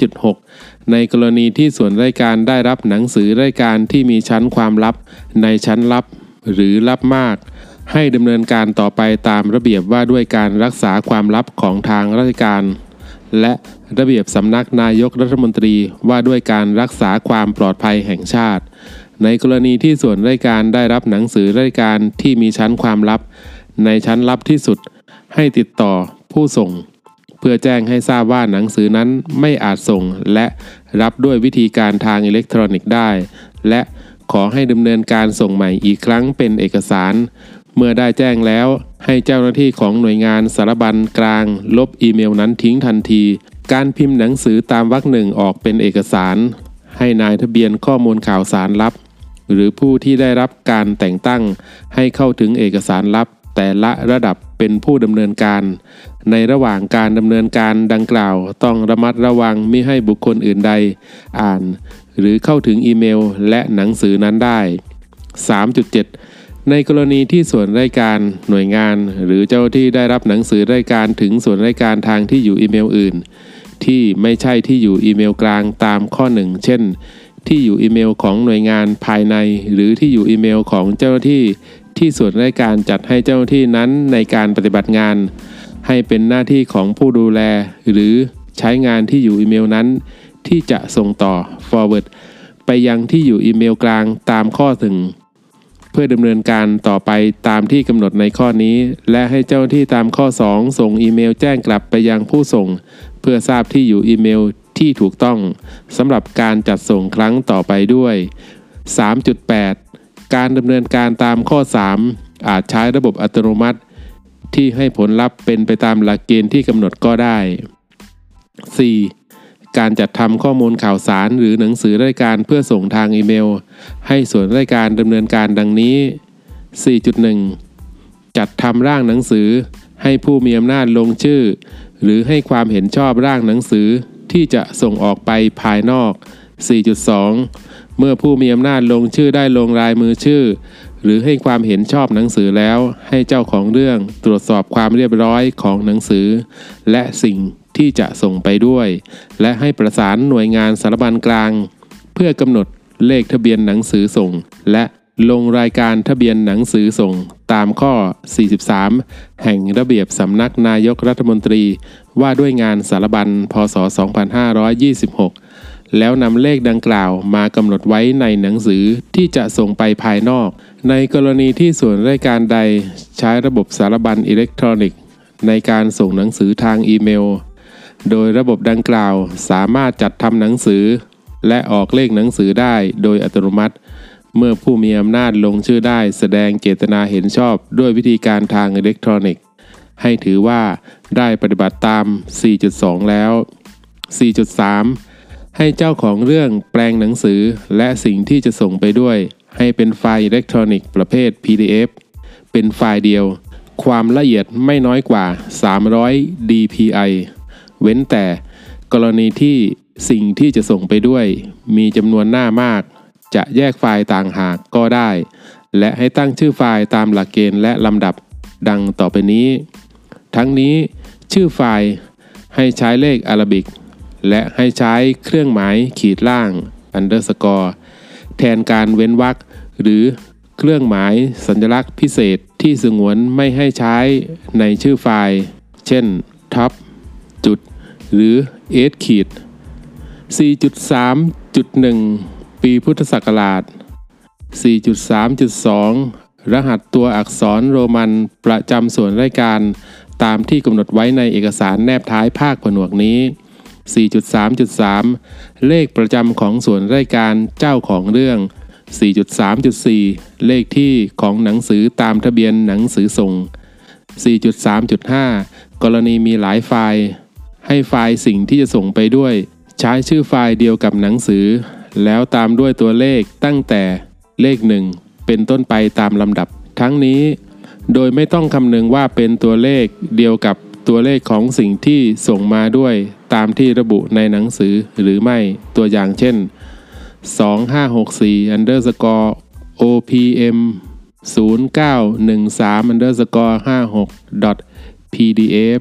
3.6 ในกรณีที่ส่วนรายการได้รับหนังสือรายการที่มีชั้นความลับ ในชั้นลับ หรือลับมาก ให้ดำเนินการต่อไปตามระเบียบว่าด้วยการรักษาความลับของทางราชการ และระเบียบสำนักนายกรัฐมนตรีว่าด้วยการรักษาความปลอดภัยแห่งชาติ ในกรณีที่ส่วนราชการได้รับหนังสือราชการที่มีชั้นความลับ ในชั้นลับที่สุด ให้ติดต่อผู้ส่ง เพื่อแจ้งให้ทราบว่าหนังสือนั้นไม่อาจส่ง และรับด้วยวิธีการทางอิเล็กทรอนิกส์ได้ และขอให้ดำเนินการส่งใหม่อีกครั้งเป็นเอกสาร เมื่อได้แจ้งแล้วให้เจ้าหน้าที่ของหน่วยงานสารบัญกลาง ลบอีเมลนั้นทิ้งทันที การพิมพ์หนังสือตามวรรคหนึ่งออกเป็นเอกสาร ให้นายทะเบียนข้อมูลข่าวสารลับ หรือผู้ที่ได้รับการแต่งตั้ง ให้เข้าถึงเอกสารลับแต่ละระดับเป็นผู้ดำเนินการ ในระหว่างการดำเนินการดังกล่าว ต้องระมัดระวังไม่ให้บุคคลอื่นใด อ่าน หรือเข้าถึงอีเมลและหนังสือนั้นได้ 3.7 ในกรณีที่ส่วนรายการหน่วยงาน หรือเจ้าที่ได้รับหนังสือรายการถึงส่วนรายการทางที่อยู่อีเมลอื่น ที่ไม่ใช่ที่อยู่อีเมลกลางตามข้อหนึ่งเช่น ที่อยู่อีเมลของหน่วยงานภายใน หรือที่อยู่อีเมลของเจ้าหน้าที่ที่ส่วนรายการจัดให้เจ้าหน้าที่นั้นในการปฏิบัติงาน ให้เป็นหน้าที่ของผู้ดูแล หรือใช้งานที่อยู่อีเมลนั้น ที่จะส่งต่อ forward ไปยังที่อยู่อีเมลกลางตามข้อถึง เพื่อดำเนินการต่อไปตามที่กำหนดในข้อนี้ และให้เจ้าหน้าที่ตามข้อ 2 ส่งอีเมลแจ้งกลับไปยังผู้ส่ง เพื่อทราบที่อยู่อีเมลที่ถูกต้องสำหรับการจัดส่งครั้งต่อไปด้วย 3.8 การดำเนินการตามข้อ 3 อาจใช้ระบบอัตโนมัติ ที่ให้ผลลัพธ์เป็นไปตามหลักเกณฑ์ที่กำหนดก็ได้ 4. การจัดทำข้อมูลข่าวสารหรือหนังสือรายการเพื่อส่งทางอีเมล ให้ส่วนรายการดำเนินการดังนี้ 4.1 จัดทำร่างหนังสือ ให้ผู้มีอำนาจลงชื่อ หรือให้ความเห็นชอบร่างหนังสือที่จะส่งออกไปภายนอก 4.2 เมื่อผู้มีอำนาจลงชื่อได้ลงลายมือชื่อ หรือให้ความเห็นชอบหนังสือแล้ว ให้เจ้าของเรื่องตรวจสอบความเรียบร้อยของหนังสือ และสิ่งที่จะส่งไปด้วย และให้ประสานหน่วยงานสารบัญกลาง เพื่อกำหนดเลขทะเบียนหนังสือส่ง และลงรายการทะเบียนหนังสือส่งตามข้อ 43 แห่งระเบียบสำนักนายกรัฐมนตรี ว่าด้วยงานสารบัญพศ 2526 แล้วนำเลขดังกล่าวมากำหนดไว้ในหนังสือที่จะส่งไปภายนอก ในกรณีที่ส่วนรายการใดใช้ระบบสารบัญอิเล็กทรอนิกส์ ในการส่งหนังสือทางอีเมล โดยระบบดังกล่าวสามารถจัดทำหนังสือ และออกเลขหนังสือได้โดยอัตโนมัติ เมื่อผู้มีอำนาจลงชื่อได้แสดงเจตนาเห็นชอบด้วยวิธีการทางอิเล็กทรอนิกส์ ให้ถือว่าได้ปฏิบัติตาม 4.2 แล้ว 4.3 ให้เจ้าของเรื่องแปลงหนังสือและสิ่งที่จะส่งไปด้วย ให้เป็นไฟล์อิเล็กทรอนิกส์ประเภท PDF เป็นไฟล์เดียว ความละเอียดไม่น้อยกว่า 300 dpi เว้นแต่กรณีที่สิ่งที่จะส่งไปด้วย มีจำนวนหน้ามาก จะแยกไฟล์ต่างหากก็ได้ และให้ตั้งชื่อไฟล์ตามหลักเกณฑ์และลำดับดังต่อไปนี้ ทั้งนี้ชื่อไฟล์ให้ใช้เลขอารบิก และให้ใช้เครื่องหมายขีดล่าง underscore แทนการเว้นวรรคหรือเครื่องหมายสัญลักษณ์พิเศษที่สงวนไม่ให้ใช้ในชื่อไฟล์ เช่น top จุด หรือ s ขีด4.3.1 ปีพุทธศักราช 4.3.2 รหัสตัวอักษรโรมันประจำส่วนรายการ ตามที่กำหนดไว้ในเอกสารแนบท้ายภาคผนวกนี้ 4.3.3 เลขประจำของส่วนรายการเจ้าของเรื่อง 4.3.4 เลขที่ของหนังสือตามทะเบียนหนังสือส่ง 4.3.5 กรณีมีหลายไฟล์ ให้ไฟล์สิ่งที่จะส่งไปด้วย ใช้ชื่อไฟล์เดียวกับหนังสือ แล้วตามด้วยตัวเลขตั้งแต่เลขหนึ่งเป็นต้นไปตามลำดับ ทั้งนี้ โดยไม่ต้องคำนึงว่าเป็นตัวเลขเดียวกับ ตัวเลขของสิ่งที่ส่งมาด้วยตามที่ระบุในหนังสือหรือไม่ตัวอย่างเช่น 2564 underscore OPM 0913 underscore 56 dot pdf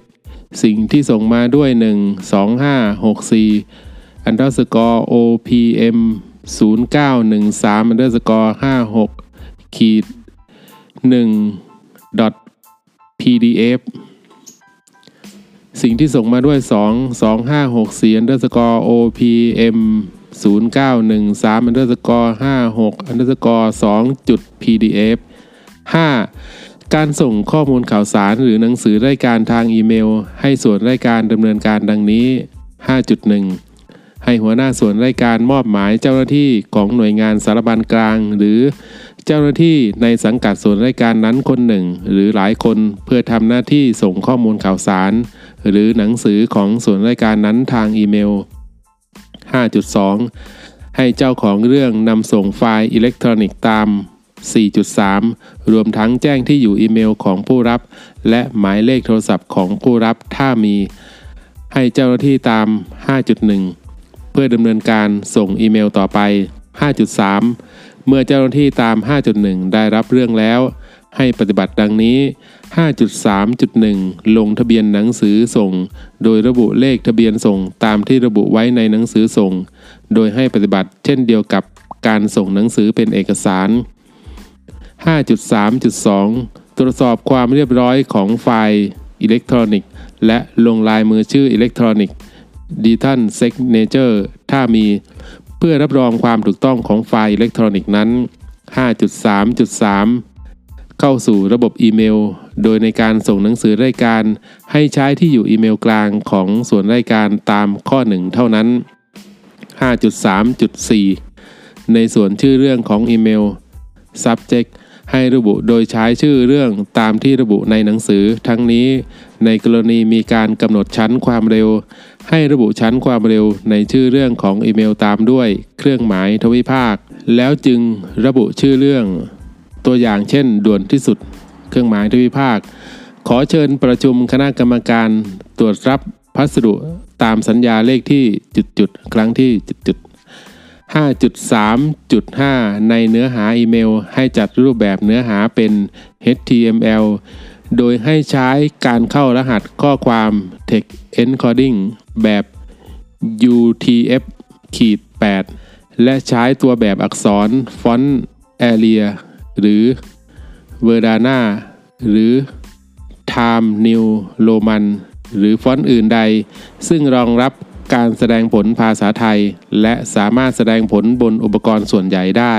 สิ่งที่ส่งมาด้วย 1 2564 underscore OPM 0913 underscore 56ขีด1 dot pdf สิ่งที่ส่งมาด้วย 2 2 5 6 4 underscore OPM 0913 underscore 56 underscore 2จุด pdf 5. การส่งข้อมูลข่าวสารหรือหนังสือรายการทางอีเมล ให้ส่วนรายการดำเนินการดังนี้ 5.1 ให้หัวหน้าส่วนรายการมอบหมายเจ้าหน้าที่ของหน่วยงานสารบัญกลาง หรือเจ้าหน้าที่ในสังกัดส่วนรายการนั้นคนหนึ่ง หรือหลายคนเพื่อทำหน้าที่ส่งข้อมูลข่าวสาร หรือหนังสือของส่วนรายการนั้นทางอีเมล 5.2 ให้เจ้าของเรื่องนำส่งไฟล์อิเล็กทรอนิกส์ตาม 4.3 รวมทั้งแจ้งที่อยู่อีเมลของผู้รับ และหมายเลขโทรศัพท์ของผู้รับถ้ามี ให้เจ้าหน้าที่ตาม 5.1 เพื่อดำเนินการส่งอีเมลต่อไป 5.3 เมื่อเจ้าหน้าที่ตาม 5.1 ได้รับเรื่องแล้ว ให้ปฏิบัติดังนี้ 5.3.1 ลงทะเบียนหนังสือส่ง โดยระบุเลขทะเบียนส่งตามที่ระบุไว้ในหนังสือส่ง โดยให้ปฏิบัติเช่นเดียวกับการส่งหนังสือเป็นเอกสาร 5.3.2 ตรวจสอบความเรียบร้อยของไฟล์อิเล็กทรอนิกส์และลงลายมือชื่ออิเล็กทรอนิกส์ digital signature ถ้ามี เพื่อรับรองความถูกต้องของไฟล์อิเล็กทรอนิกส์นั้น 5.3.3 เข้าสู่ระบบอีเมล โดยในการส่งหนังสือราชการ ให้ใช้ที่อยู่อีเมลกลางของส่วนราชการตามข้อ 1 เท่านั้น 5.3.4 ในส่วนชื่อเรื่องของอีเมล subject ให้ระบุโดยใช้ชื่อเรื่องตามที่ระบุในหนังสือ ทั้งนี้ ในกรณีมีการกำหนดชั้นความเร็ว ให้ระบุชั้นความเร็วในชื่อเรื่องของอีเมลตามด้วย เครื่องหมายทวิภาค แล้วจึงระบุชื่อเรื่อง ตัวอย่างเช่น ด่วนที่สุด เครื่องหมายทวิภาค ขอเชิญประชุมคณะกรรมการตรวจรับพัสดุตามสัญญาเลขที่จุดๆครั้งที่จุดๆ5.3.5 ในเนื้อหาอีเมล ให้จัดรูปแบบเนื้อหาเป็น HTML โดยให้ใช้การเข้ารหัสข้อความ text encoding แบบ UTF 8 และใช้ตัวแบบอักษรฟอนต์ Area หรือ Verdana หรือ Time New Roman หรือฟอนต์อื่นใด ซึ่งรองรับการแสดงผลภาษาไทย และสามารถแสดงผลบนอุปกรณ์ส่วนใหญ่ได้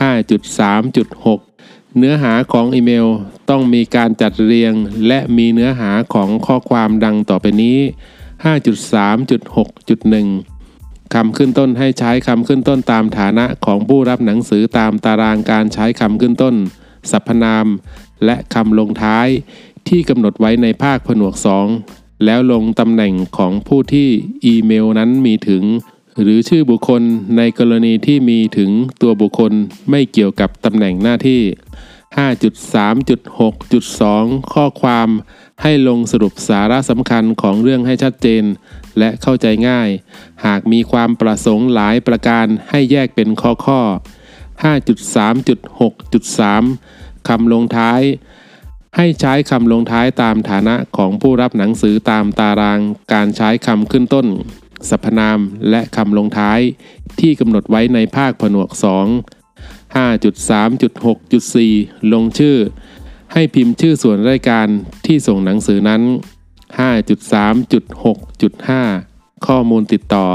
5.3.6 เนื้อหาของอีเมลต้องมีการจัดเรียง และมีเนื้อหาของข้อความดังต่อไปนี้ 5.3.6.1 คำขึ้นต้นให้ใช้คำขึ้นต้นตามฐานะของผู้รับหนังสือตามตารางการใช้คำขึ้นต้น สรรพนาม และคำลงท้าย ที่กำหนดไว้ในภาคผนวก2แล้วลงตำแหน่งของผู้ที่อีเมลนั้นมีถึง หรือชื่อบุคคลในกรณีที่มีถึงตัวบุคคลไม่เกี่ยวกับตำแหน่งหน้าที่ 5.3.6.2 ข้อความให้ลงสรุปสาระสำคัญของเรื่องให้ชัดเจน และเข้าใจง่าย หากมีความประสงค์หลายประการให้แยกเป็นข้อข้อ 5.3.6.3 คำลงท้าย ให้ใช้คำลงท้ายตามฐานะของผู้รับหนังสือตามตารางการใช้คำขึ้นต้น สรรพนามและคำลงท้าย ที่กำหนดไว้ในภาคผนวก 2 5.3.6.4 ลงชื่อ ให้พิมพ์ชื่อส่วนรายการที่ส่งหนังสือนั้น 5.3.6.5 ข้อมูลติดต่อ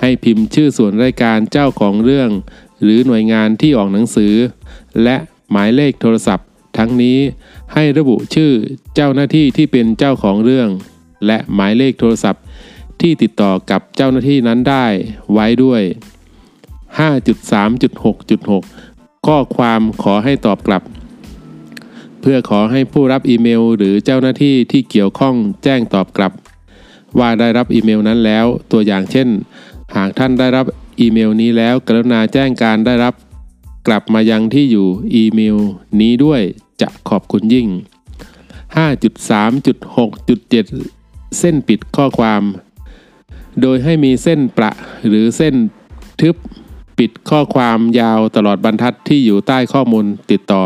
ให้พิมพ์ชื่อส่วนรายการเจ้าของเรื่อง หรือหน่วยงานที่ออกหนังสือ และหมายเลขโทรศัพท์ ทั้งนี้ให้ระบุชื่อเจ้าหน้าที่ที่เป็นเจ้าของเรื่อง และหมายเลขโทรศัพท์ ที่ติดต่อกับเจ้าหน้าที่นั้นได้ไว้ด้วย 5.3.6.6 ข้อความขอให้ตอบกลับ พื่อขอให้ผู้รับอีเมล หรือเจ้าหน้าที่ที่เกี่ยวข้องแจ้งตอบกลับ ว่าได้รับอีเมลนั้นแล้ว ตัวอย่างเช่น หากท่านได้รับอีเมลนี้แล้ว กรุณาแจ้งการได้รับ กลับมายังที่อยู่อีเมล นี้ด้วยจะขอบคุณยิ่ง 5.3.6.7 เส้นปิดข้อความ โดยให้มีเส้นประหรือเส้นทึบปิดข้อความยาวตลอดบรรทัดที่อยู่ใต้ข้อมูลติดต่อ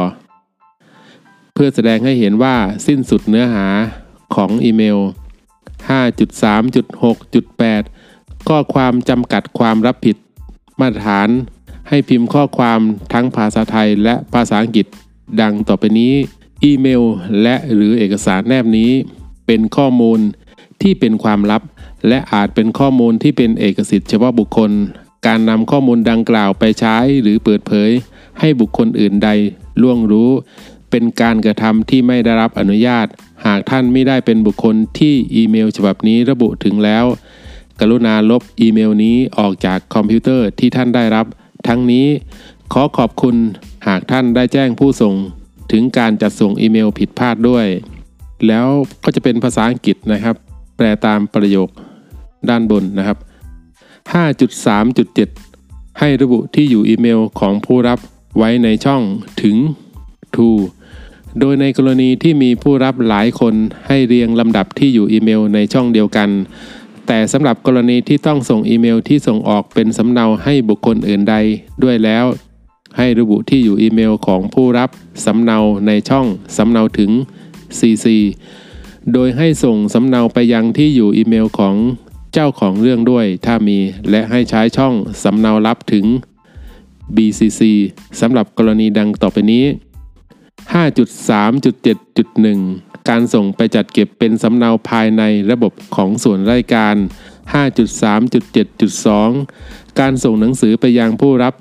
เพื่อแสดงให้เห็นว่าสิ้นสุดเนื้อหาของอีเมล 5.3.6.8 ข้อความจำกัดความรับผิด มาตรฐาน ให้พิมพ์ข้อความทั้งภาษาไทยและภาษาอังกฤษ ดังต่อไปนี้ อีเมล และหรือเอกสารแนบนี้ เป็นข้อมูลที่เป็นความลับ และอาจเป็นข้อมูลที่เป็นเอกสิทธิ์เฉพาะบุคคล การนำข้อมูลดังกล่าวไปใช้หรือเปิดเผย ให้บุคคลอื่นใดล่วงรู้ เป็นการกระทำที่ไม่ได้รับอนุญาต หากท่านไม่ได้เป็นบุคคลที่อีเมลฉบับนี้ระบุถึงแล้ว กรุณาลบอีเมลนี้ออกจากคอมพิวเตอร์ที่ท่านได้รับ ทั้งนี้ ขอขอบคุณหากท่านได้แจ้งผู้ส่ง ถึงการจัดส่งอีเมลผิดพลาดด้วย แล้วก็จะเป็นภาษาอังกฤษนะครับ แปลตามประโยคด้านบนนะครับ 5.3.7 ให้ระบุที่อยู่อีเมลของผู้รับไว้ในช่องถึง to โดยในกรณีที่มีผู้รับหลายคนให้เรียงลำดับที่อยู่อีเมลในช่องเดียวกัน แต่สำหรับกรณีที่ต้องส่งอีเมลที่ส่งออกเป็นสำเนาให้บุคคลอื่นใดด้วยแล้ว ให้ระบุที่อยู่อีเมลของผู้รับสำเนาในช่องสำเนาถึง cc โดยให้ส่งสำเนาไปยังที่อยู่อีเมลของเจ้าของเรื่องด้วยถ้ามี และให้ใช้ช่องสำเนารับถึง BCC สำหรับกรณีดังต่อไปนี้ 5.3.7.1 การส่งไปจัดเก็บเป็นสำเนาภายในระบบของส่วนราชการ 5.3.7.2 การส่งหนังสือไปยังผู้รับ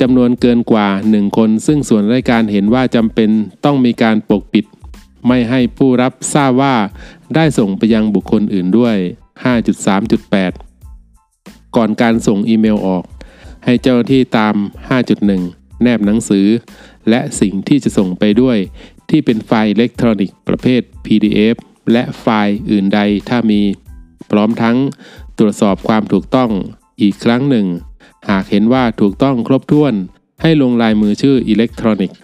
จำนวนเกินกว่า 1 คน ซึ่งส่วนราชการเห็นว่าจำเป็นต้องมีการปกปิด ไม่ให้ผู้รับทราบว่าได้ส่งไปยังบุคคลอื่นด้วย 5.3.8 ก่อนการส่งอีเมลออก ให้เจ้าหน้าที่ตาม 5.1 แนบหนังสือ และสิ่งที่จะส่งไปด้วย ที่เป็นไฟล์อิเล็กทรอนิกส์ประเภท PDF และไฟล์อื่นใดถ้ามี พร้อมทั้งตรวจสอบความถูกต้องอีกครั้งหนึ่ง หากเห็นว่าถูกต้องครบถ้วน ให้ลงลายมือชื่ออิเล็กทรอนิกส์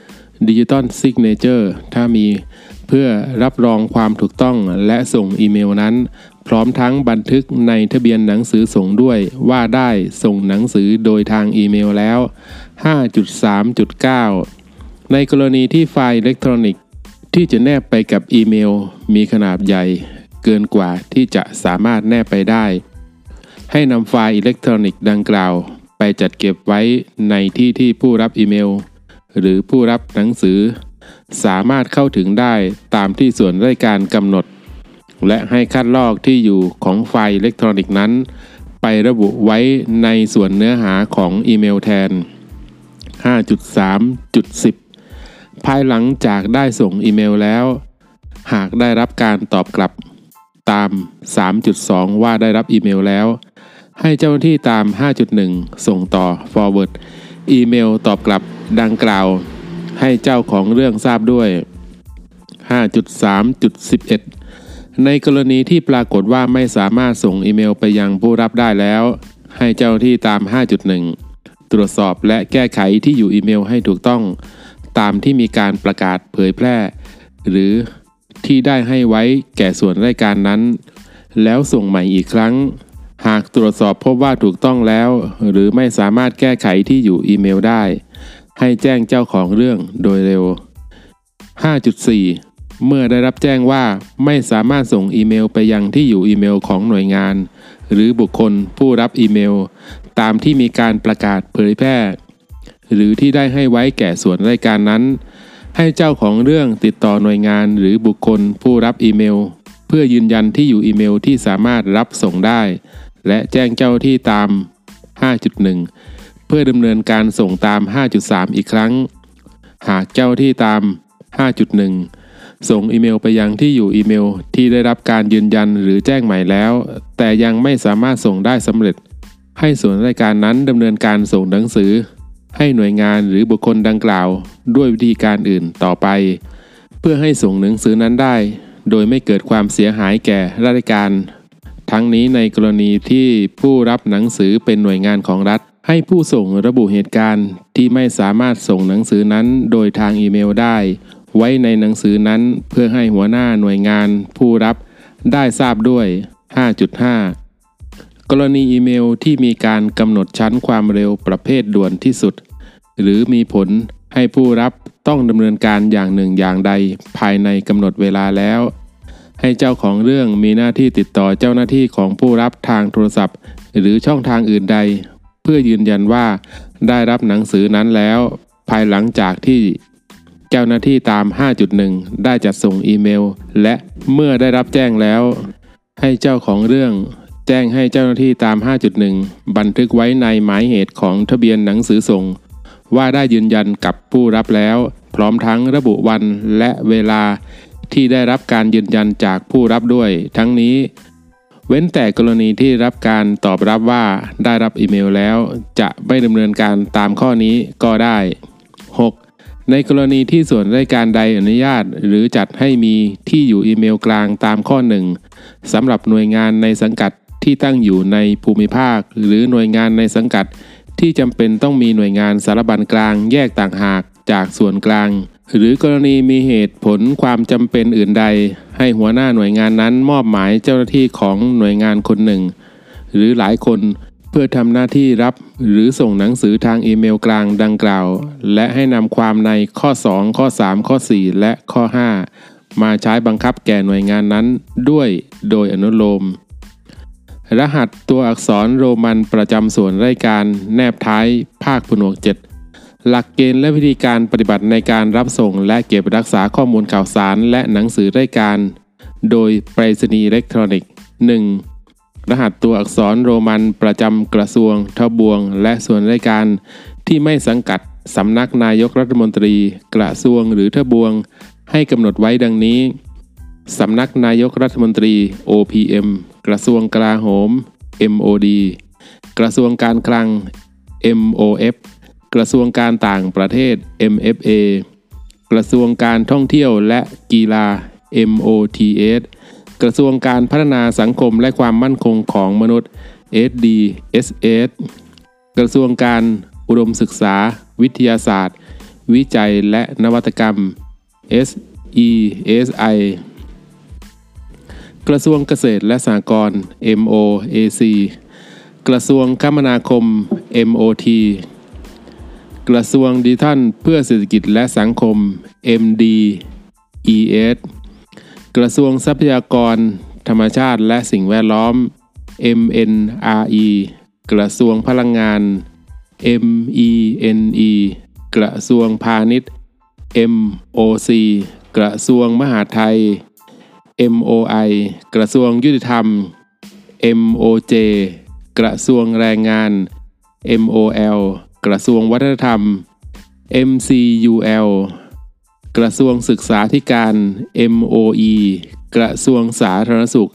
digital signature ถ้ามี เพื่อรับรองความถูกต้องและส่งอีเมลนั้น พร้อมทั้งบันทึกในทะเบียนหนังสือส่งด้วยว่าได้ส่งหนังสือโดยทางอีเมลแล้ว 5.3.9 ในกรณีที่ไฟล์อิเล็กทรอนิกส์ที่จะแนบไปกับอีเมล มีขนาดใหญ่ เกินกว่าที่จะสามารถแนบไปได้ ให้นำไฟล์อิเล็กทรอนิกส์ดังกล่าว ไปจัดเก็บไว้ในที่ที่ผู้รับอีเมล หรือผู้รับหนังสือ สามารถเข้าถึงได้ตามที่ส่วนราชการกำหนด และให้คัดลอกที่อยู่ของไฟล์อิเล็กทรอนิกส์นั้น ไประบุไว้ในส่วนเนื้อหาของอีเมลแทน 5.3.10 ภายหลังจากได้ส่งอีเมลแล้ว หากได้รับการตอบกลับตาม 3.2 ว่าได้รับอีเมลแล้ว ให้เจ้าหน้าที่ตาม 5.1 ส่งต่อ forward อีเมลตอบกลับดังกล่าว ให้เจ้าของเรื่องทราบด้วย 5.3.11 ในกรณีที่ปรากฏว่าไม่สามารถส่งอีเมลไปยังผู้รับได้แล้ว ให้เจ้าหน้าที่ตาม 5.1 ตรวจสอบและแก้ไขที่อยู่อีเมลให้ถูกต้อง ตามที่มีการประกาศเผยแพร่ หรือที่ได้ให้ไว้แก่ส่วนรายการนั้น แล้วส่งใหม่อีกครั้ง หากตรวจสอบพบว่าถูกต้องแล้ว หรือไม่สามารถแก้ไขที่อยู่อีเมลได้ ให้แจ้งเจ้าของเรื่องโดยเร็ว 5.4 เมื่อได้รับแจ้งว่าไม่สามารถส่งอีเมลไปยังที่อยู่อีเมลของหน่วยงาน หรือบุคคลผู้รับอีเมล ตามที่มีการประกาศเผยแพร่ หรือที่ได้ให้ไว้แก่ส่วนรายการนั้น ให้เจ้าของเรื่องติดต่อหน่วยงานหรือบุคคลผู้รับอีเมล เพื่อยืนยันที่อยู่อีเมลที่สามารถรับส่งได้ และแจ้งเจ้าที่ตาม 5.1 เพื่อดำเนินการส่งตาม 5.3 อีกครั้ง หากเจ้าที่ตาม 5.1 ส่งอีเมลไปยังที่อยู่อีเมลที่ได้รับการยืนยันหรือแจ้งใหม่แล้ว แต่ยังไม่สามารถส่งได้สำเร็จ ให้ส่วนรายการนั้นดำเนินการส่งหนังสือ ให้หน่วยงานหรือบุคคลดังกล่าว ด้วยวิธีการอื่นต่อไป เพื่อให้ส่งหนังสือนั้นได้ โดยไม่เกิดความเสียหายแก่ราชการ ทั้งนี้ในกรณีที่ผู้รับหนังสือเป็นหน่วยงานของรัฐ ให้ผู้ส่งระบุเหตุการณ์ที่ไม่สามารถส่งหนังสือนั้นโดยทางอีเมลได้ ไว้ในหนังสือนั้นเพื่อให้หัวหน้าหน่วยงาน ผู้รับได้ทราบด้วย 5.5กรณีอีเมลที่มีการกำหนดชั้นความเร็วประเภทด่วนที่สุด หรือมีผลให้ผู้รับต้องดำเนินการอย่างหนึ่งอย่างใดภายในกำหนดเวลาแล้ว ให้เจ้าของเรื่องมีหน้าที่ติดต่อเจ้าหน้าที่ของผู้รับทางโทรศัพท์ หรือช่องทางอื่นใด เพื่อยืนยันว่า ได้รับหนังสือนั้นแล้ว ภายหลังจากที่เจ้าหน้าที่ตาม 5.1 ได้จัดส่งอีเมล และเมื่อได้รับแจ้งแล้ว ให้เจ้าของเรื่อง แจ้งให้เจ้าหน้าที่ตาม 5.1 บันทึกไว้ในหมายเหตุของทะเบียนหนังสือส่ง ว่าได้ยืนยันกับผู้รับแล้ว พร้อมทั้งระบุวันและเวลาที่ได้รับการยืนยันจากผู้รับด้วย ทั้งนี้ เว้นแต่กรณีที่รับการตอบรับว่าได้รับอีเมลแล้ว จะไม่ดำเนินการตามข้อนี้ก็ได้ 6. ในกรณีที่ส่วนราชการใดอนุญาต หรือจัดให้มีที่อยู่อีเมลกลางตามข้อหนึ่งสำหรับหน่วยงานในสังกัดที่ตั้งอยู่ในภูมิภาค หรือหน่วยงานในสังกัด ที่จำเป็นต้องมีหน่วยงานสารบัญกลางแยกต่างหากจากส่วนกลาง หรือกรณีมีเหตุผลความจำเป็นอื่นใด ให้หัวหน้าหน่วยงานนั้นมอบหมายเจ้าหน้าที่ของหน่วยงานคนหนึ่ง หรือหลายคนเพื่อทำหน้าที่รับหรือส่งหนังสือทางอีเมลกลางดังกล่าว และให้นำความในข้อ 2 ข้อ 3 ข้อ 4 และข้อ 5 มาใช้บังคับแก่หน่วยงานนั้นด้วยโดยอนุโลม รหัสตัวอักษรโรมันประจำส่วนรายการแนบท้ายภาคผนวก 7 หลักเกณฑ์และวิธีการปฏิบัติในการรับส่งและเก็บรักษาข้อมูลข่าวสารและหนังสือรายการ โดยไปรษณีย์อิเล็กทรอนิกส์ 1. รหัสตัวอักษรโรมันประจำกระทรวง ทบวง และส่วนรายการ ที่ไม่สังกัดสำนักนายกรัฐมนตรี กระทรวงหรือทบวง ให้กำหนดไว้ดังนี้สำนักนายกรัฐมนตรี OPM กระทรวงกลาโหม MOD กระทรวงการคลัง MOF กระทรวงการต่างประเทศ MFA กระทรวงการท่องเที่ยวและกีฬา MOTS กระทรวงการพัฒนาสังคมและความมั่นคงของมนุษย์ SDSS กระทรวงการอุดมศึกษา วิทยาศาสตร์ วิจัยและนวัตกรรม SESI กระทรวงเกษตรและสหกรณ์ MOAC กระทรวงคมนาคม MOT กระทรวงดิจิทัลเพื่อเศรษฐกิจและสังคม MDES กระทรวงทรัพยากร ธรรมชาติและสิ่งแวดล้อม MNRE กระทรวงพลังงาน MENE กระทรวงพาณิชย์ MOC กระทรวงมหาดไทย MOI กระทรวงยุติธรรม MOJ กระทรวงแรงงาน MOL กระทรวงวัฒนธรรม MCUL กระทรวงศึกษาธิการ MOE กระทรวงสาธารณสุข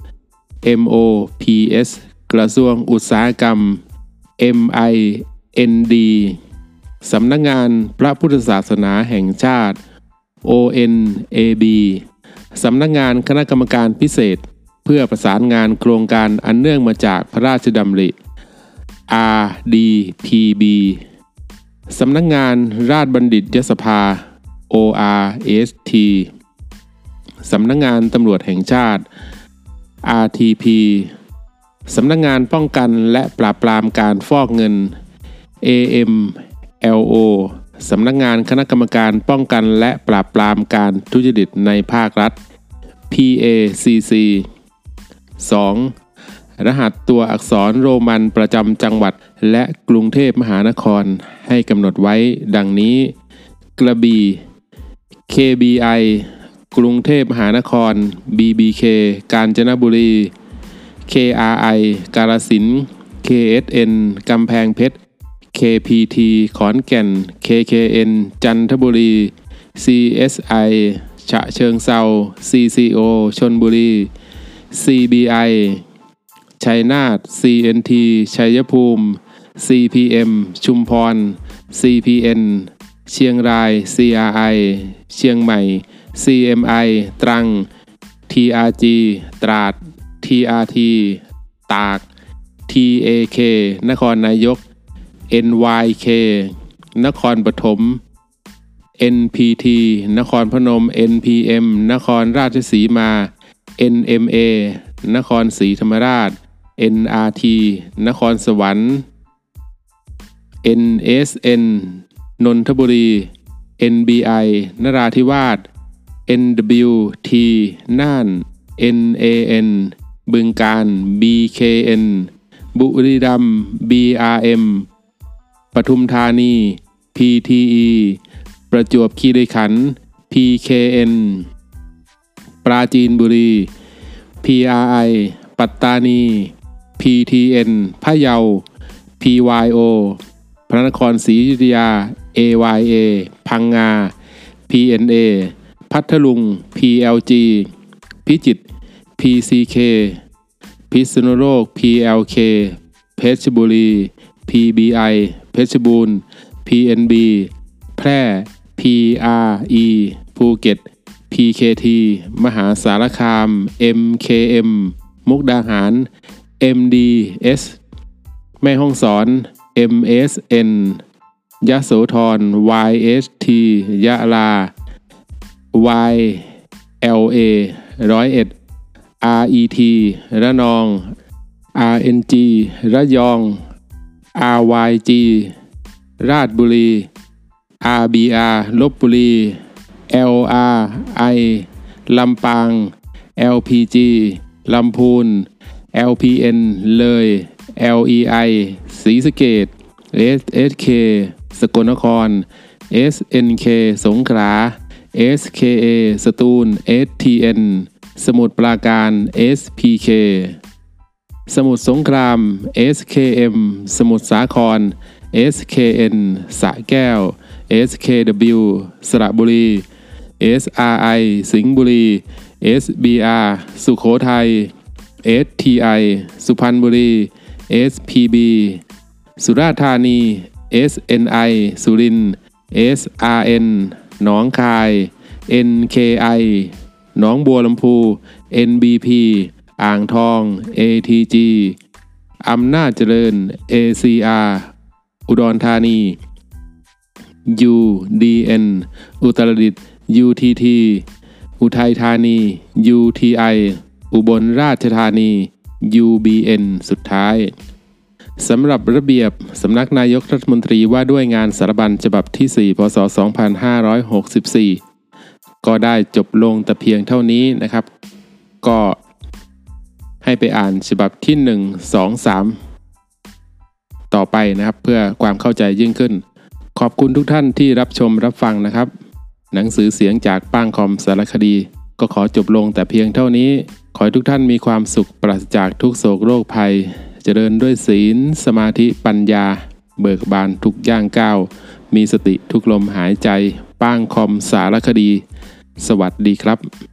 MOPS กระทรวงอุตสาหกรรม MIND สำนักงงานพระพุทธศาสนาแห่งชาติ ONAB สำนักงงานคณะกรรมการพิเศษ เพื่อประสานงานโครงการอันเนื่องมาจากพระราชดำริ RDPB สำนักงงานราชบัณฑิตยสภา ORST สำนักงงานตำรวจแห่งชาติ RTP สำนักงงานป้องกันและปราบปรามการฟอกเงิน AMLO สำนักงงานคณะกรรมการป้องกันและปราบปรามการทุจริตในภาครัฐ PACC 2. รหัสตัวอักษรโรมันประจำจังหวัดและกรุงเทพมหานครให้กำหนดไว้ดังนี้ กระบี่ KBI กรุงเทพมหานคร BBK กาญจนบุรี KRI กาลสิน KSN กำแพงเพชร KPT ขอนแก่น KKN จันทบุรี CSI ฉะเชิงเซา CCO ชนบุรี CBI ชัยนาท CNT ชัยภูมิ CPM ชุมพร CPN เชียงราย CRI เชียงใหม่ CMI ตรัง TRG ตราด TRT ตาก TAK นครนายก NYK นครปฐม NPT นครพนม NPM นครราชสีมา NMA นครศรีธรรมราช NRT นครสวรรค์ NSN นนทบุรี NBI นราธิวาส NWT น่าน NAN บึงการ BKN บุรีรัมย์ BRM ปทุมธานี PTE ประจวบคีรีขันธ์ PKN ปราจีนบุรี PRI ปัตตานี PTN พะเยา PYO พระนครศรีอยุธยา AYA พังงา PNA พัทลุง PLG พิจิตร PCK พิษณุโลก PLK เพชรบุรี PBI เพชรบูรณ์ PNB แพร่ PRE ภูเก็ต PKT มหาสารคาม MKM มุกดาหาร MDS แม่ห้องสอน MSN ยะโสธร YST ยะลา YLA ร้อยเอ็ด RET ระนอง RNG ระยอง RYG ราชบุรี RBR ลบบุรี LRI ลำปาง LPG ลำพูน LPN เลย LEI ศรีสะเกด SSK สกลนคร SNK สงขลา SKA สตูล STN สมุทรปราการ SPK สมุทรสงคราม SKM สมุทรสาคร SKN สะแก้ว SKW สระบุรี SRI สิงห์บุรี SBR สุขโขทัย STI สุพรรณบุรี SPB สุราษฎร์ธานี SNI สุรินทร์ SRN หนองคาย NKI หนองบัวลำพู NBP อ่างทอง ATG อำนาจเจริญ ACR อุดรธานี UDN อุตรดิตถ์ UTT อุทัยธานี UTI อุบลราชธานี UBN สุดท้ายสำหรับระเบียบสำนักนายกรัฐมนตรีว่าด้วยงานสารบัญฉบับที่ 4 พศ 2564 ก็ได้จบลงแต่เพียงเท่านี้นะครับ ก็ ให้ไปอ่านฉบับที่ 1 2 3 ต่อไปนะครับ เพื่อความเข้าใจยิ่งขึ้น ขอบคุณทุกท่านที่รับชมรับฟังนะครับ หนังสือเสียงจากป้างคอมสารคดี ก็ขอจบลงแต่เพียงเท่านี้ ขอให้ทุกท่านมีความสุขปราศจากทุกโศกโรคภัย เจริญด้วยศีล สมาธิปัญญา เบิกบานทุกย่างก้าวมีสติทุกลมหายใจ ป้างคอมสารคดี สวัสดีครับ